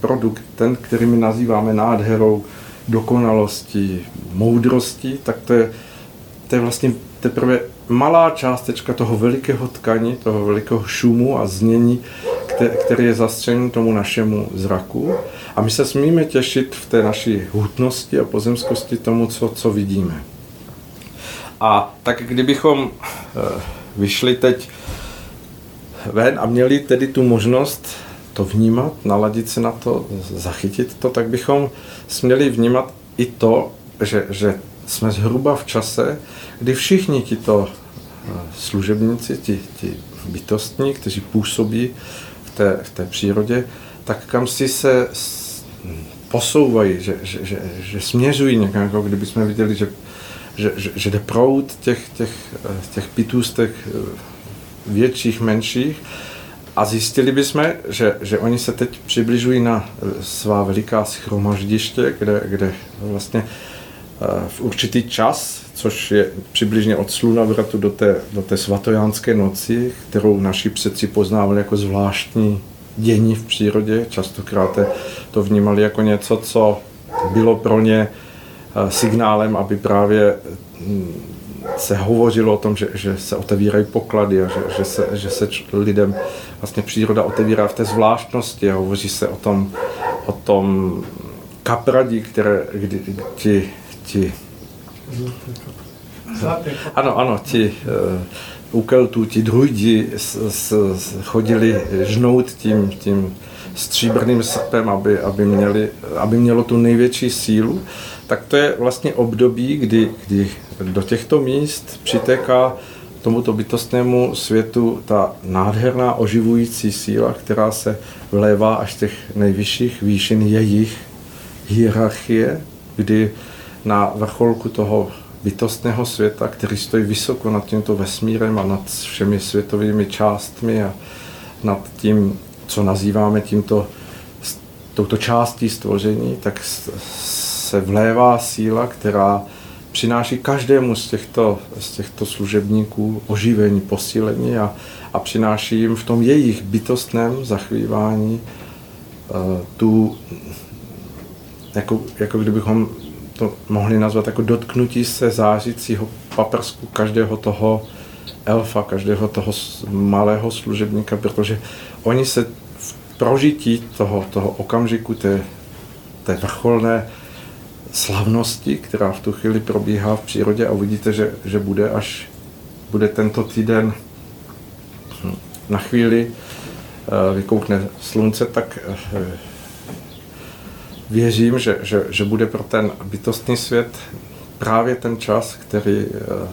Speaker 1: produkt, ten, který my nazýváme nádherou, dokonalosti, moudrosti, tak to je, to je vlastně teprve malá částečka toho velikého tkaní, toho velikého šumu a znění, který je zastřený tomu našemu zraku. A my se smíme těšit v té naší hutnosti a pozemskosti tomu, co, co vidíme. A tak kdybychom eh, vyšli teď ven a měli tedy tu možnost to vnímat, naladit se na to, zachytit to, tak bychom směli vnímat i to, že, že jsme zhruba v čase, kdy všichni tito eh, služebníci, ti, ti bytostní, kteří působí v té, v té přírodě, tak kam si se posouvají, že, že, že, že směřují někam, jako kdyby jsme viděli, že, že, že, že jde proud těch, těch, eh, těch pitůstek eh, větších, menších. A zjistili bychom, že, že oni se teď přibližují na eh, svá veliká schromaždiště, kde, kde vlastně eh, v určitý čas, což je přibližně od slunavratu do té, do té svatojánské noci, kterou naši předci poznávali jako zvláštní dění v přírodě, častokrát to vnímali jako něco, co bylo pro ně eh, signálem, aby právě hm, se hovořilo o tom, že, že se otevírají poklady a že, že, se, že se lidem vlastně příroda otevírá v té zvláštnosti a hovoří se o tom, o tom kapradí, které kdy, ti, ti ano, ano, ti uh, u Keltů, ti druidi s, s, s, chodili žnout tím, tím stříbrným srpem, aby, aby, měli, aby mělo tu největší sílu, tak to je vlastně období, kdy, kdy do těchto míst přitéká tomuto bytostnému světu ta nádherná oživující síla, která se vlévá až těch nejvyšších výšin jejich hierarchie, kdy na vrcholku toho bytostného světa, který stojí vysoko nad tímto vesmírem a nad všemi světovými částmi a nad tím, co nazýváme tímto, touto částí stvoření, tak se vlévá síla, která přináší každému z těchto, z těchto služebníků oživení, posílení a, a přináší jim v tom jejich bytostném zachvívání uh, tu, jako, jako kdybychom to mohli nazvat jako dotknutí se zářícího paprsku každého toho elfa, každého toho malého služebníka, protože oni se v prožití toho, toho okamžiku té, té vrcholné slavnosti, která v tu chvíli probíhá v přírodě a uvidíte, že, že bude až bude tento týden na chvíli eh, vykoukne slunce, tak eh, věřím, že, že, že bude pro ten bytostný svět právě ten čas, který eh,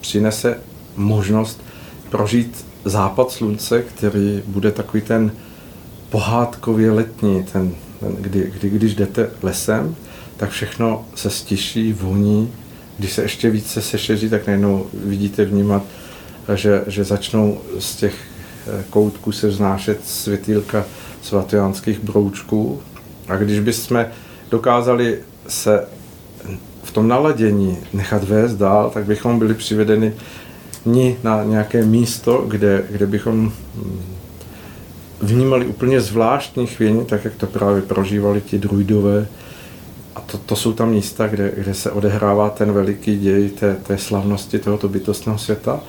Speaker 1: přinese možnost prožít západ slunce, který bude takový ten pohádkově letní, ten, ten kdy, kdy, když jdete lesem, tak všechno se stiší, voní. Když se ještě více sešeří, tak najednou vidíte vnímat, že, že začnou z těch eh, koutků se vznášet světýlka svatojánských broučků. A když bychom dokázali se v tom naladění nechat vést dál, tak bychom byli přivedeni ni na nějaké místo, kde, kde bychom mm, vnímali úplně zvláštní chvění, tak jak to právě prožívali ti druidové, a to, to jsou tam místa, kde, kde se odehrává ten veliký děj té, té slavnosti tohoto bytostného světa,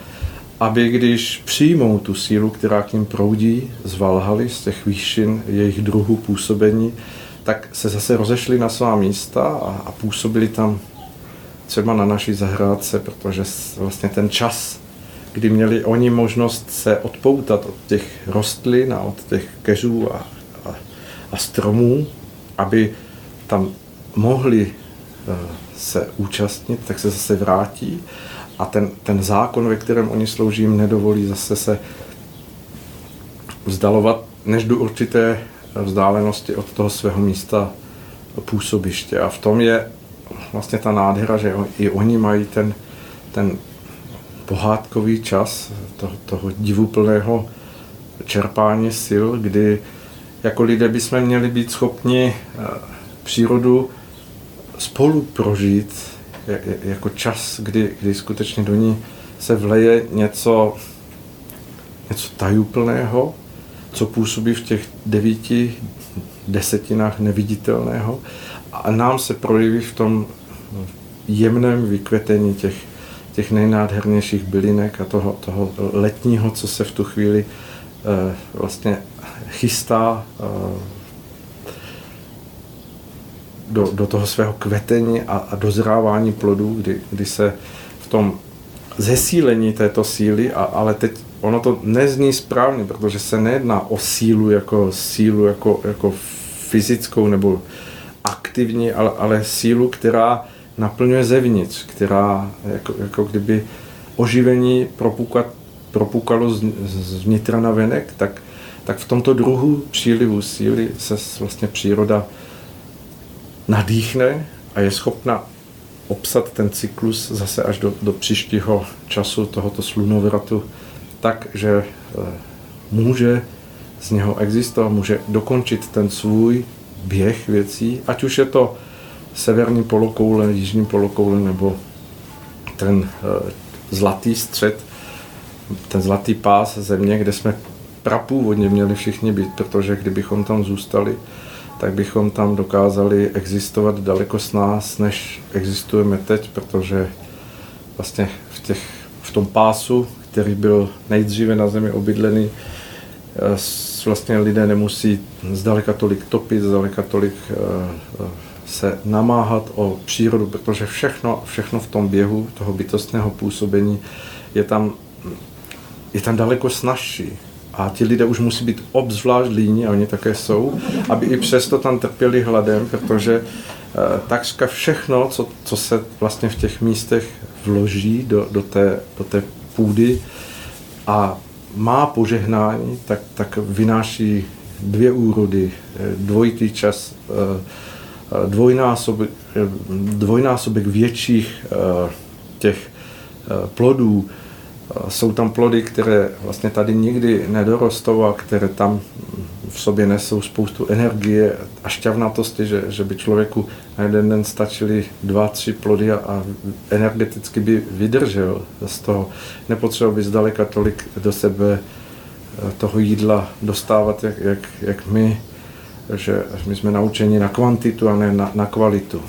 Speaker 1: aby když přijmou tu sílu, která k ním proudí z Valhaly, z těch výšin jejich druhu působení, tak se zase rozešli na svá místa a, a působili tam třeba na naší zahrádce, protože vlastně ten čas, kdy měli oni možnost se odpoutat od těch rostlin a od těch keřů a, a, a stromů, aby tam mohli eh, se účastnit, tak se zase vrátí a ten, ten zákon, ve kterém oni slouží, jim nedovolí zase se vzdalovat než do určité vzdálenosti od toho svého místa působiště. A v tom je vlastně ta nádhera, že i oni mají ten, ten pohádkový čas toho, toho divuplného čerpání sil, kdy jako lidé bychom měli být schopni eh, přírodu spolu prožít jako čas, kdy, kdy skutečně do ní se vleje něco, něco tajuplného, co působí v těch devíti desetinách neviditelného a nám se projeví v tom jemném vykvetení těch, těch nejnádhernějších bylinek a toho, toho letního, co se v tu chvíli eh, vlastně chystá eh, do, do toho svého kvetení a, a dozrávání plodů, kdy, kdy se v tom zesílení této síly, a, ale teď ono to nezní správně, protože se nejedná o sílu jako sílu jako, jako fyzickou nebo aktivní, ale, ale sílu, která naplňuje zevnitř, která jako, jako kdyby oživení propukat, propukalo z, z vnitra na venek, tak, tak v tomto druhu přílivu síly se vlastně příroda nadýchne a je schopna obsat ten cyklus zase až do, do příštího času tohoto slunovratu tak, že eh, může z něho existovat, může dokončit ten svůj běh věcí, ať už je to severní polokoule, jižní polokoule nebo ten eh, zlatý střed, ten zlatý pás země, kde jsme prapůvodně měli všichni být, protože kdybychom tam zůstali, tak bychom tam dokázali existovat daleko s nás, než existujeme teď, protože vlastně v, těch, v tom pásu, který byl nejdříve na zemi obydlený, eh, vlastně lidé nemusí zdaleka tolik topit, zdaleka tolik eh, eh, se namáhat o přírodu, protože všechno, všechno v tom běhu toho bytostného působení je tam, je tam daleko snažší. A ti lidé už musí být obzvlášť líní, a oni také jsou, aby i přesto tam trpěli hladem, protože eh, takřka všechno, co, co se vlastně v těch místech vloží do, do, té, do té půdy a má požehnání, tak, tak vynáší dvě úrody, eh, dvojitý čas eh, dvojnásobek, dvojnásobek větších těch plodů, jsou tam plody, které vlastně tady nikdy nedorostou a které tam v sobě nesou spoustu energie a šťavnatosti, že, že by člověku na jeden den stačily dva, tři plody a, a energeticky by vydržel z toho. Nepotřeboval by zdaleka tolik do sebe eh, toho jídla dostávat, jak, jak, jak my, že my jsme naučeni na kvantitu a ne na, na kvalitu.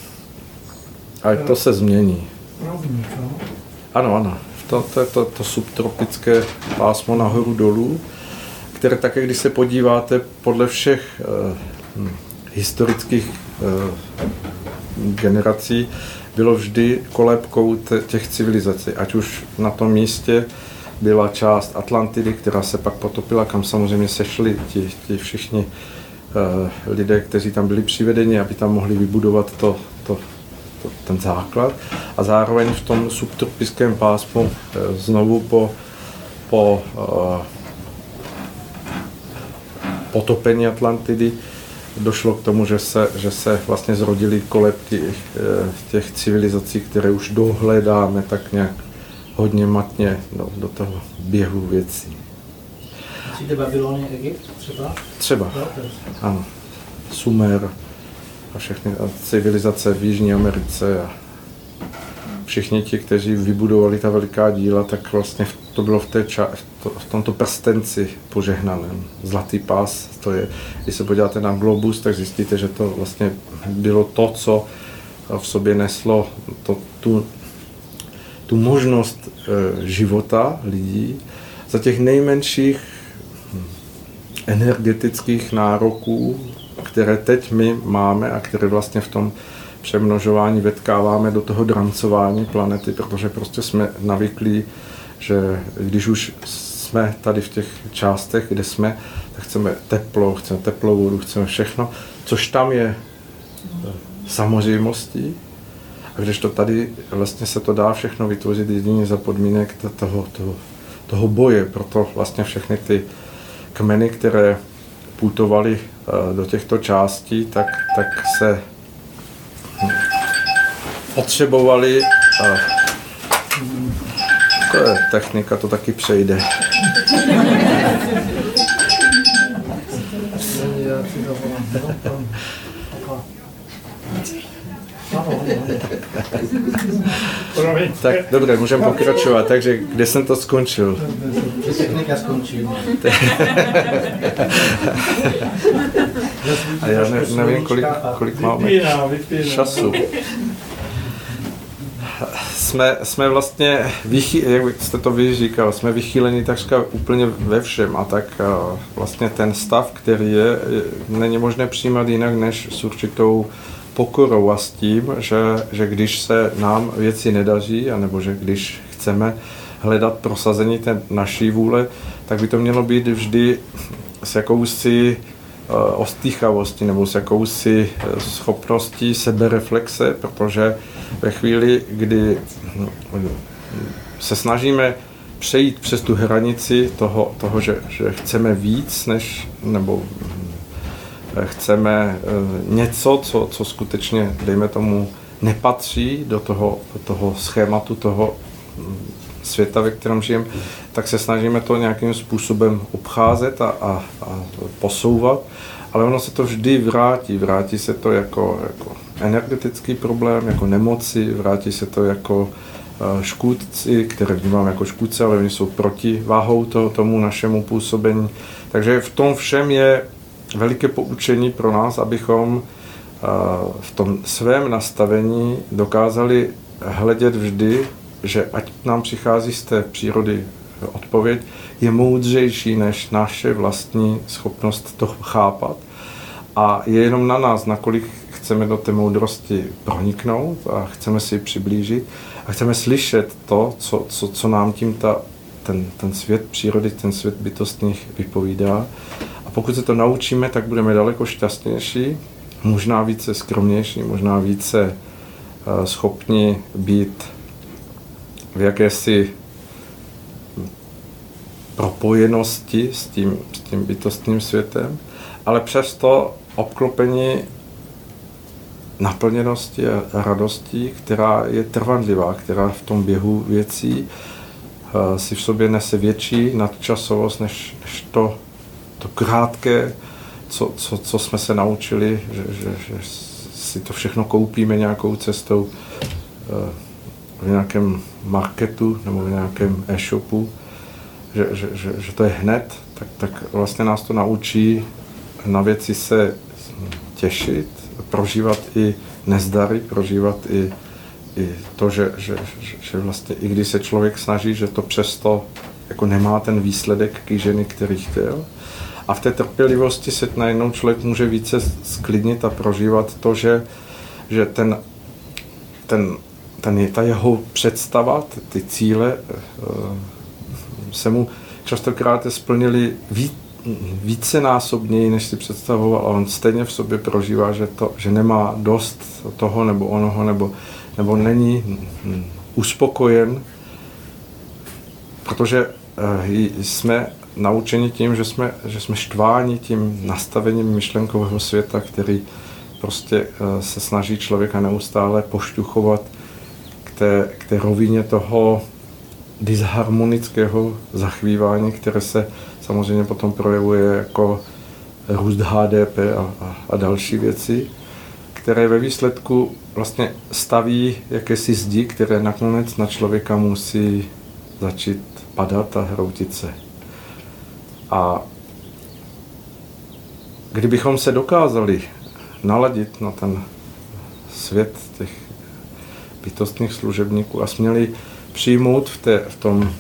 Speaker 1: A to se změní. Ano, ano to, to to, to subtropické pásmo nahoru dolů, které také, když se podíváte podle všech eh, hm, historických eh, generací, bylo vždy kolébkou těch civilizací, ať už na tom místě byla část Atlantidy, která se pak potopila, kam samozřejmě sešli ti, ti všichni uh, lidé, kteří tam byli přivedeni, aby tam mohli vybudovat to, to ten základ a zároveň v tom subtropickém pásmu eh, znovu po, po uh, potopení Atlantidy došlo k tomu, že se, že se vlastně zrodily kolebky eh, těch civilizací, které už dohledáme tak nějak hodně matně do, do toho běhu věcí.
Speaker 3: Myslíte Babylonie, Egypt třeba?
Speaker 1: Třeba, ano. Sumer, a všechny civilizace v Jižní Americe a všichni ti, kteří vybudovali ta veliká díla, tak vlastně to bylo v, té ča- v tomto prstenci požehnaném. Zlatý pás, to je, když se podíváte na globus, tak zjistíte, že to vlastně bylo to, co v sobě neslo to, tu, tu možnost e, života lidí za těch nejmenších hm, energetických nároků které teď my máme a které vlastně v tom přemnožování vetkáváme do toho drancování planety, protože prostě jsme navyklí, že když už jsme tady v těch částech, kde jsme, tak chceme teplo, chceme teplou vodu, chceme všechno, což tam je samozřejmostí. A když to tady vlastně se to dá všechno vytvořit jedině za podmínek toho, toho, toho boje, proto vlastně všechny ty kmeny, které putovali Eh, do těchto částí, tak, tak se potřebovali a to je technika, to taky přejde. Tak dobře, můžeme pokračovat. Takže kde jsem to skončil?
Speaker 3: Technika skončila.
Speaker 1: A já ne, nevím, kolik, kolik máme času. Jsme, jsme vlastně, vychy, jak jste to vy říkal, jsme vychýleni takřka úplně ve všem a tak vlastně ten stav, který je, není možné přijímat jinak než s určitou pokorou a s tím, že, že když se nám věci nedaří, anebo že když chceme hledat prosazení té naší vůle, tak by to mělo být vždy s jakousi eh, ostýchavosti nebo s jakousi eh, schopností sebereflexe, protože ve chvíli, kdy hm, se snažíme přejít přes tu hranici toho, toho že, že chceme víc, než, nebo chceme eh, něco, co, co skutečně, dejme tomu, nepatří do toho, do toho schématu, toho mm, světa, ve kterém žijeme, tak se snažíme to nějakým způsobem obcházet a, a, a posouvat, ale ono se to vždy vrátí. Vrátí se to jako, jako energetický problém, jako nemoci, vrátí se to jako eh, škůdci, které vnímám jako škůdce, ale oni jsou protiváhou to, tomu našemu působení. Takže v tom všem je veliké poučení pro nás, abychom eh, v tom svém nastavení dokázali hledět vždy, že ať nám přichází z té přírody odpověď, je moudřejší než naše vlastní schopnost to chápat. A je jenom na nás, nakolik chceme do té moudrosti proniknout a chceme si ji přiblížit a chceme slyšet to, co, co, co nám tím ta, ten, ten svět přírody, ten svět bytostných vypovídá pokud se to naučíme, tak budeme daleko šťastnější, možná více skromnější, možná více eh, schopni být v jakési propojenosti s tím, s tím bytostným světem, ale přesto obklopení naplněnosti a radosti, která je trvanlivá, která v tom běhu věcí eh, si v sobě nese větší nadčasovost než, než to, to krátké, co, co, co jsme se naučili, že, že, že si to všechno koupíme nějakou cestou eh, v nějakém marketu nebo v nějakém e-shopu, že, že, že, že to je hned, tak, tak vlastně nás to naučí na věci se těšit, prožívat i nezdary, prožívat i, i to, že, že, že vlastně i když se člověk snaží, že to přesto jako nemá ten výsledek kýžený, který chtěl. A v té trpělivosti se najednou člověk může více sklidnit a prožívat to, že, že ten, ten, ten, ta jeho představa, ty cíle eh, se mu častokrát splnili víc, vícenásobněji, než si představoval, a on stejně v sobě prožívá, že, to, že nemá dost toho nebo onoho, nebo, nebo není uspokojen, protože eh, jsme naučeni tím, že jsme, že jsme štváni tím nastavením myšlenkového světa, který prostě eh, se snaží člověka neustále pošťuchovat k té, k té rovině toho disharmonického zachvívání, které se samozřejmě potom projevuje jako růst HDP a, a, a další věci, které ve výsledku vlastně staví jakési zdi, které nakonec na člověka musí začít padat a hroutit se. A kdybychom se dokázali naladit na ten svět těch bytostných služebníků a směli přijmout v, té, v tom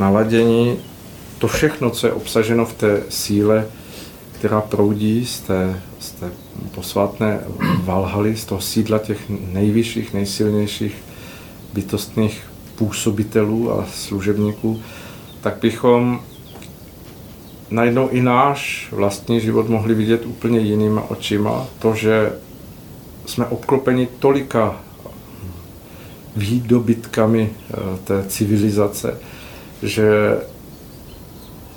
Speaker 1: naladění to všechno, co je obsaženo v té síle, která proudí z té, z té posvátné Valhaly, z toho sídla těch nejvyšších, nejsilnějších bytostných působitelů a služebníků, tak bychom najednou i náš vlastní život mohli vidět úplně jinýma očima. To, že jsme obklopeni tolika výdobytkami eh, té civilizace, že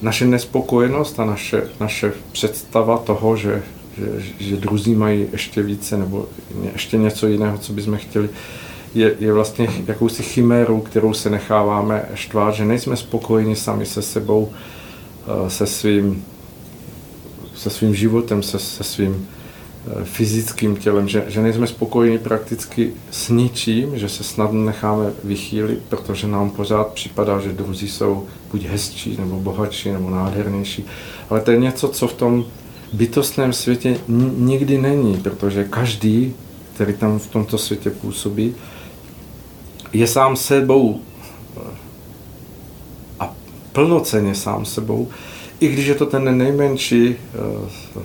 Speaker 1: naše nespokojenost a naše, naše představa toho, že, že, že druzí mají ještě více nebo ještě něco jiného, co bychom chtěli, je, je vlastně jakousi chimérou, kterou se necháváme štvát, že nejsme spokojeni sami se sebou, se svým, se svým životem, se, se svým eh, fyzickým tělem, že, že nejsme spokojeni prakticky s ničím, že se snadno necháme vychýlit, protože nám pořád připadá, že druzí jsou buď hezčí, nebo bohatší, nebo nádhernější. Ale to je něco, co v tom bytostném světě nikdy není, protože každý, který tam v tomto světě působí, je sám sebou a plnoceně sám sebou, i když je to ten nejmenší eh,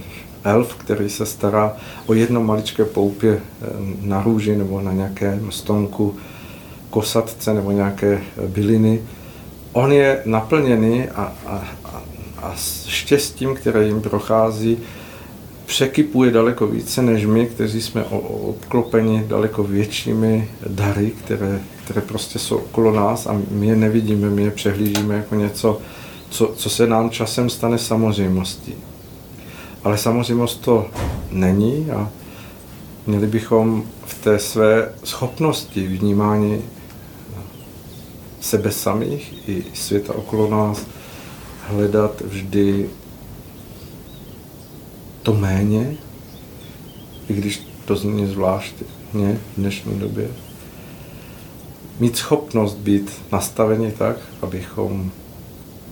Speaker 1: elf, který se stará o jedno maličké poupě eh, na růži nebo na nějakém stonku kosatce nebo nějaké byliny, on je naplněný a, a, a, štěstím, které jim prochází, překypuje daleko více než my, kteří jsme obklopeni daleko většími dary, které, které prostě jsou okolo nás a my je nevidíme, my je přehlížíme jako něco, co, co se nám časem stane samozřejmostí. Ale samozřejmost to není a měli bychom v té své schopnosti vnímání sebe samých i světa okolo nás hledat vždy to méně, i když to zní zvláštně v dnešní době. Mít schopnost být nastaveni tak, abychom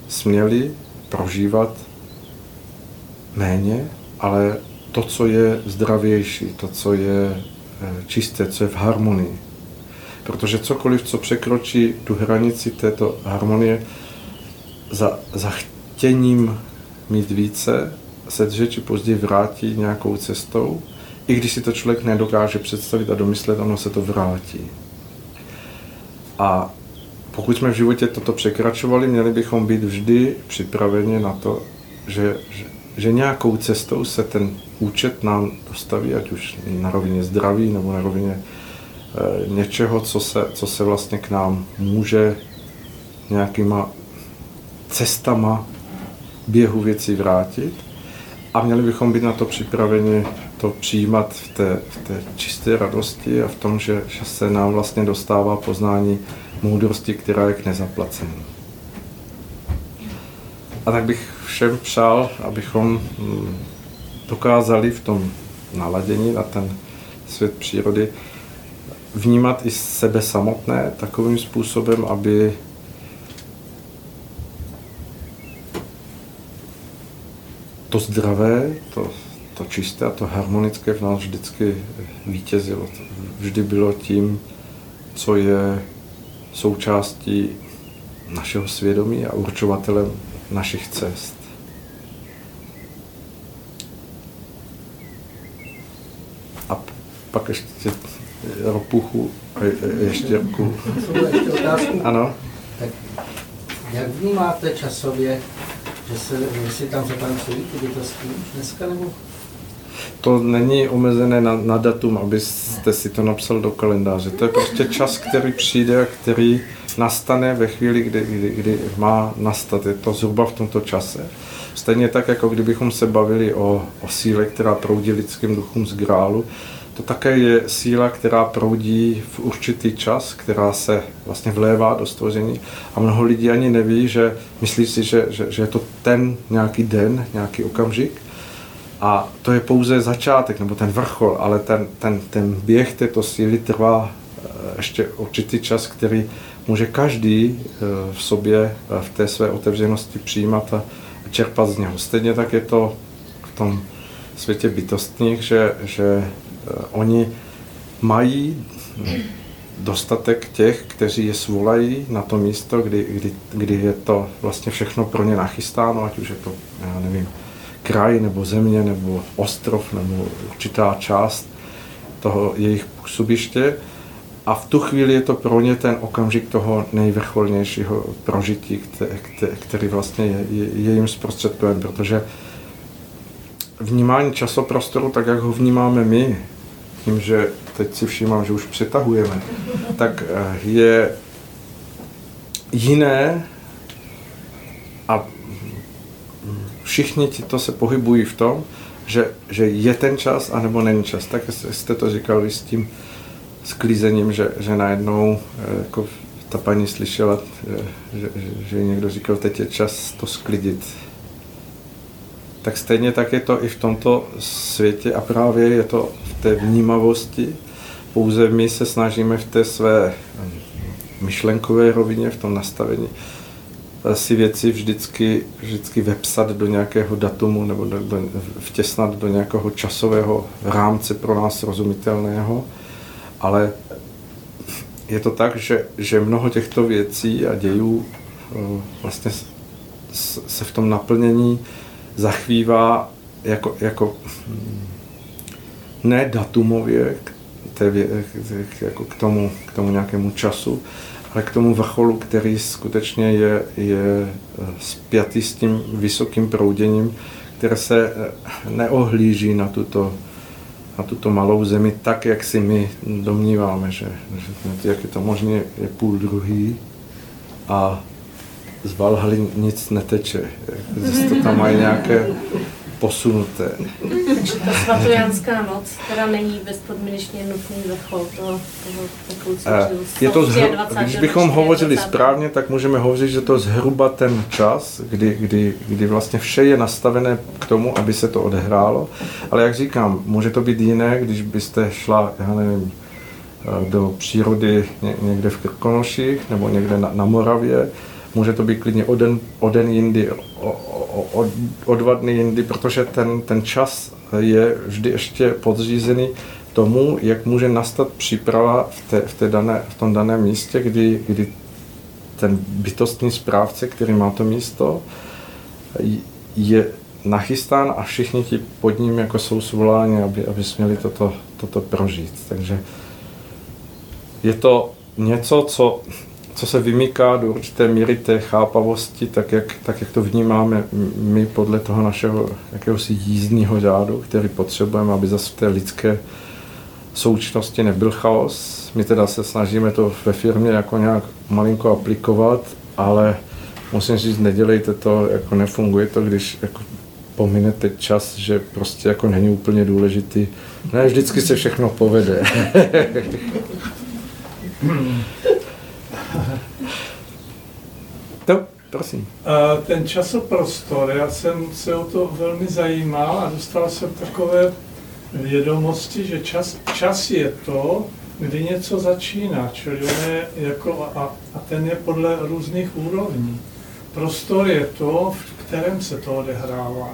Speaker 1: směli prožívat méně, ale to, co je zdravější, to, co je eh, čisté, co je v harmonii. Protože cokoliv, co překročí tu hranici této harmonie, za, za chtěním mít více, se dříve či později vrátí nějakou cestou. I když si to člověk nedokáže představit a domyslet, ono se to vrátí. A pokud jsme v životě toto překračovali, měli bychom být vždy připraveni na to, že, že, že nějakou cestou se ten účet nám dostaví, ať už na rovině zdraví nebo na rovině Eh, něčeho, co se, co se vlastně k nám může nějakýma cestama běhu věcí vrátit. a měli bychom být na to připraveni to přijímat v té, v té čisté radosti a v tom, že, že se nám vlastně dostává poznání moudrosti, která je k nezaplacení. A tak bych všem přál, abychom mm, dokázali v tom naladění na ten svět přírody vnímat i sebe samotné takovým způsobem, aby to zdravé, to, to čisté a to harmonické v nás vždycky vítězilo. Vždy bylo tím, co je součástí našeho svědomí a určovatelem našich cest. A pak ještě ropuchu a ještěrku. Ano.
Speaker 3: Tak jak vnímáte časově, že se, jestli tam ty bytosti už dneska nebo?
Speaker 1: To není omezené na, na datum, abyste si to napsal do kalendáře. To je prostě čas, který přijde a který nastane ve chvíli, kdy, kdy, kdy má nastat. Je to zhruba v tomto čase. Stejně tak, jako kdybychom se bavili o, o síle, která proudí lidským duchům z grálu, to také je síla, která proudí v určitý čas, která se vlastně vlévá do stvoření a mnoho lidí ani neví, že myslí si, že, že, že je to ten nějaký den, nějaký okamžik a to je pouze začátek nebo ten vrchol, ale ten, ten, ten běh této síly trvá eh, ještě určitý čas, který může každý eh, v sobě, eh, v té své otevřenosti přijímat a čerpat z něho. Stejně tak je to v tom světě bytostních, že, že oni mají dostatek těch, kteří je svolají na to místo, kdy, kdy, kdy je to vlastně všechno pro ně nachystáno, ať už je to, já nevím, kraj nebo země nebo ostrov nebo určitá část toho jejich působiště. A v tu chvíli je to pro ně ten okamžik toho nejvrcholnějšího prožití, který vlastně je, jim zprostředkován, protože vnímání časoprostoru, tak jak ho vnímáme my, tím, že teď si všímám, že už přetahujeme, tak eh, je jiné a všichni ti to se pohybují v tom, že, že je ten čas, anebo není čas. Tak jste to říkali s tím sklízením, že, že najednou eh, jako ta paní slyšela, eh, že, že, že někdo říkal, teď je čas to sklidit. Tak stejně tak je to i v tomto světě a právě je to v té vnímavosti. Pouze my se snažíme v té své myšlenkové rovině, v tom nastavení, si věci vždycky, vždycky vepsat do nějakého datumu nebo do, do, vtěsnat do nějakého časového rámce pro nás srozumitelného, ale je to tak, že, že mnoho těchto věcí a dějů eh, vlastně se v tom naplnění zachvívá jako, jako hm, ne datumově k, té, jako k, tomu, k tomu nějakému času, ale k tomu vrcholu, který skutečně je, je eh, spjatý s tím vysokým prouděním, které se eh, neohlíží na tuto, na tuto malou zemi tak, jak si my domníváme, že, že jak je to možné, je půl druhý a z Valhaly nic neteče. Zase to tam mají nějaké posunuté.
Speaker 4: Takže ta svatojanská noc teda není bezpodmínečně nutný vrchol toho, toho
Speaker 1: eh, Je to zhr... Když bychom hovořili správně, tak můžeme hovořit, že to je zhruba ten čas, kdy, kdy, kdy vlastně vše je nastavené k tomu, aby se to odehrálo. Ale jak říkám, může to být jiné, když byste šla, já nevím, eh, do přírody někde v Krkonoších nebo někde na, na Moravě, může to být klidně o den, o den jindy, o, o, o, dva dny jindy, protože ten, ten čas je vždy ještě podřízený tomu, jak může nastat příprava v, té, v, té dané, v tom daném místě, kdy, kdy ten bytostný správce, který má to místo, je nachystán a všichni ti pod ním jako jsou svoláni, aby, aby směli toto, toto prožít. Takže je to něco, co co se vymýká do určité míry té chápavosti, tak jak, tak jak to vnímáme my podle toho našeho jakéhosi jízdního řádu, který potřebujeme, aby zase v té lidské součinnosti nebyl chaos. My teda se snažíme to ve firmě jako nějak malinko aplikovat, ale musím říct, nedělejte to, jako nefunguje to, když jako pomine teď čas, že prostě jako není úplně důležitý. Ne, vždycky se všechno povede. [laughs] to, prosím.
Speaker 2: Ten časoprostor, já jsem se o to velmi zajímal a dostal jsem takové vědomosti, že čas, čas je to, kdy něco začíná, čili on je jako, a, a ten je podle různých úrovní. Prostor je to, v kterém se to odehrává.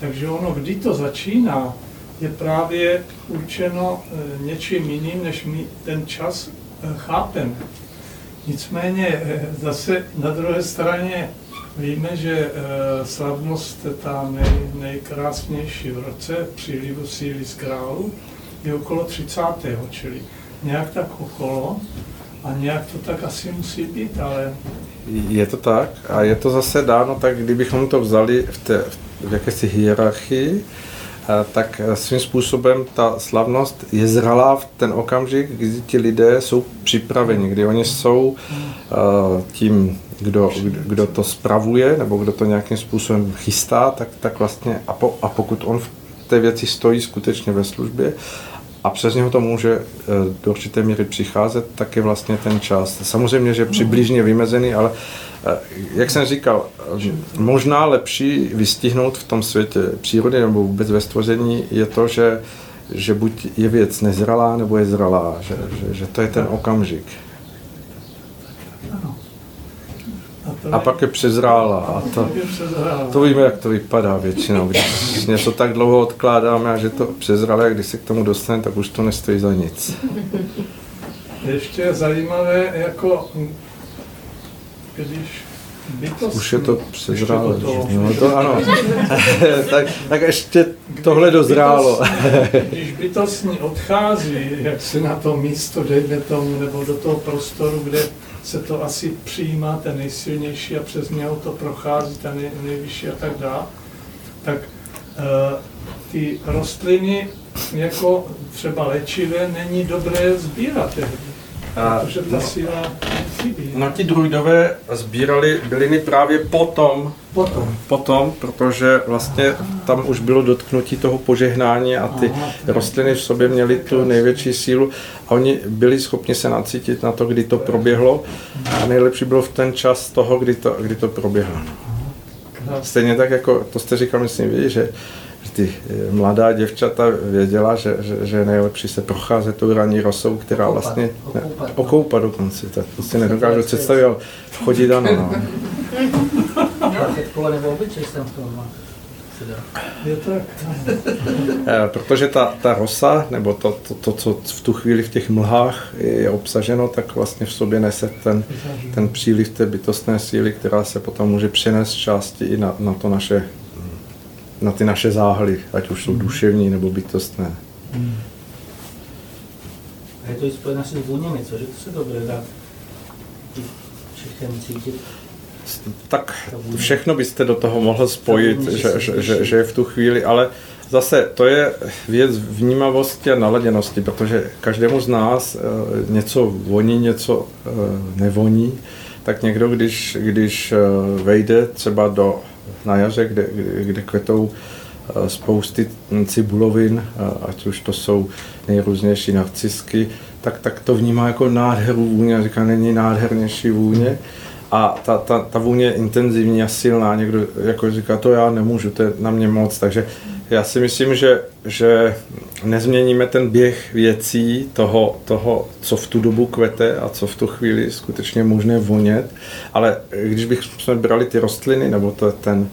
Speaker 2: Takže ono, kdy to začíná, je právě určeno e, něčím jiným, než my ten čas e, chápeme. Nicméně e, zase na druhé straně víme, že slavnost ta nej, nejkrásnější v roce přílivu síly z králu je okolo 30. čili nějak tak okolo a nějak to tak asi musí být, ale...
Speaker 1: Je to tak a je to zase dáno tak, kdybychom to vzali v, té, v jakési hierarchii, tak svým způsobem ta slavnost je zralá v ten okamžik, kdy ti lidé jsou připraveni, kdy oni jsou tím, kdo, kdo to spravuje, nebo kdo to nějakým způsobem chystá, tak, tak vlastně, a, po, a pokud on v té věci stojí skutečně ve službě a přes něho to může eh, do určité míry přicházet, tak je vlastně ten čas. Samozřejmě, že přibližně vymezený, ale eh, jak jsem říkal, eh, možná lepší vystihnout v tom světě přírody nebo vůbec ve stvoření je to, že, že buď je věc nezralá, nebo je zralá, že, že, že to je ten okamžik. A pak je přezrála. A to, to víme, jak to vypadá většinou. Když [laughs] něco tak dlouho odkládáme a že to přezrálé, když se k tomu dostane, tak už to nestojí za nic.
Speaker 2: Ještě je zajímavé, jako když bytost,
Speaker 1: Už je to přezrálé. No, to ano. [laughs] tak, tak ještě tohle dozrálo.
Speaker 2: když bytostní odchází, jak se na to místo, dejme tomu, nebo do toho prostoru, kde se to asi přijímá, ten nejsilnější a přes něho to prochází, ten nej, nejvyšší a tak dále, tak uh, ty rostliny jako třeba léčivé není dobré sbírat tehdy. A, protože ta síla chybí.
Speaker 1: No ti druidové sbírali byliny právě potom,
Speaker 2: potom,
Speaker 1: potom, protože vlastně tam už bylo dotknutí toho požehnání a ty Aha, rostliny v sobě měly tu největší sílu a oni byli schopni se nacítit na to, kdy to proběhlo a nejlepší bylo v ten čas toho, kdy to, kdy to proběhlo. Stejně tak, jako to jste říkal, myslím, vy, že ty eh, mladá děvčata věděla, že, že, že je nejlepší se procházet tou ranní rosou, která okoupat, vlastně... Okoupat, ne, okoupat dokonce, tak to si nedokážu představit, ale vchodit ano. No.
Speaker 3: nebo obyčej jsem v tom
Speaker 2: je tak.
Speaker 1: Eh, protože ta, ta rosa, nebo to, to, to, co v tu chvíli v těch mlhách je obsaženo, tak vlastně v sobě nese ten, ten příliv té bytostné síly, která se potom může přenést části i na, na to naše na ty naše záhly, ať už jsou hmm. duševní nebo bytostné. Hmm.
Speaker 3: A je to i spojené s vůněmi, cože to se dobře dá všechny cítit?
Speaker 1: Tak všechno byste do toho mohl spojit, že, že, že, že je v tu chvíli, ale zase to je věc vnímavosti a naladěnosti, protože každému z nás eh, něco voní, něco eh, nevoní, tak někdo, když, když eh, vejde třeba do na jaře, kde, kde, kvetou eh, spousty cibulovin, eh, ať už to jsou nejrůznější narcisky, tak, tak to vnímá jako nádheru vůně říká, není nádhernější vůně. A ta, ta, ta vůně je intenzivní a silná. Někdo jako říká, to já nemůžu, to je na mě moc. Takže já si myslím, že, že nezměníme ten běh věcí, toho, toho, co v tu dobu kvete a co v tu chvíli skutečně možné vonět. Ale když bychom brali ty rostliny nebo to, ten,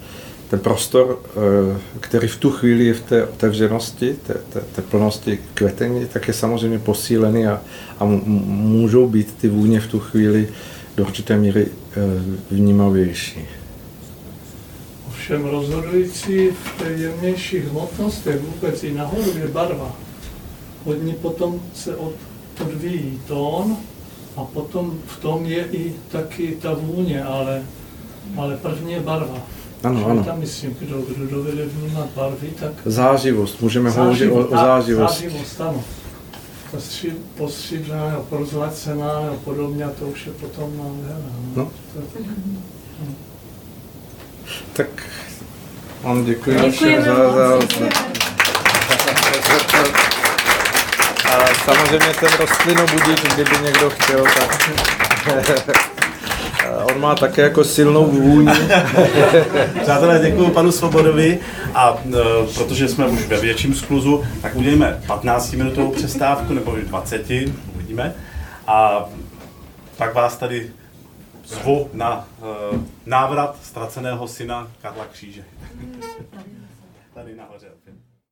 Speaker 1: ten prostor, eh, který v tu chvíli je v té otevřenosti, té, té, té plnosti kvetení, tak je samozřejmě posílený a, a můžou být ty vůně v tu chvíli do určité míry eh, vnímavější.
Speaker 2: Ovšem rozhodující v té jemnějších hmotnostech vůbec i nahoru je barva. Od ní potom se od, odvíjí tón a potom v tom je i taky ta vůně, ale, ale první je barva.
Speaker 1: Ano, ano.
Speaker 2: Tam myslím, kdo, kdo dovede vnímat barvy, tak...
Speaker 1: Zářivost, můžeme hovořit o, o zářivosti.
Speaker 2: Zářivost, ano. Ta stři, postřídná, nebo porozlacená, nebo podobně, a to už je potom nádhera. No. no.
Speaker 1: Tak On děkuji všem za, za. A samozřejmě ten rostlinobudík, kdyby někdo chtěl, tak [laughs] on má také jako silnou vůni. [laughs]
Speaker 5: Přátelé, děkuji panu Svobodovi a e, protože jsme už ve větším skluzu, tak uděláme 15 minutovou přestávku nebo 20, uvidíme. A pak vás tady zvu na e, návrat ztraceného syna Karla Kříže. Tady nahoře.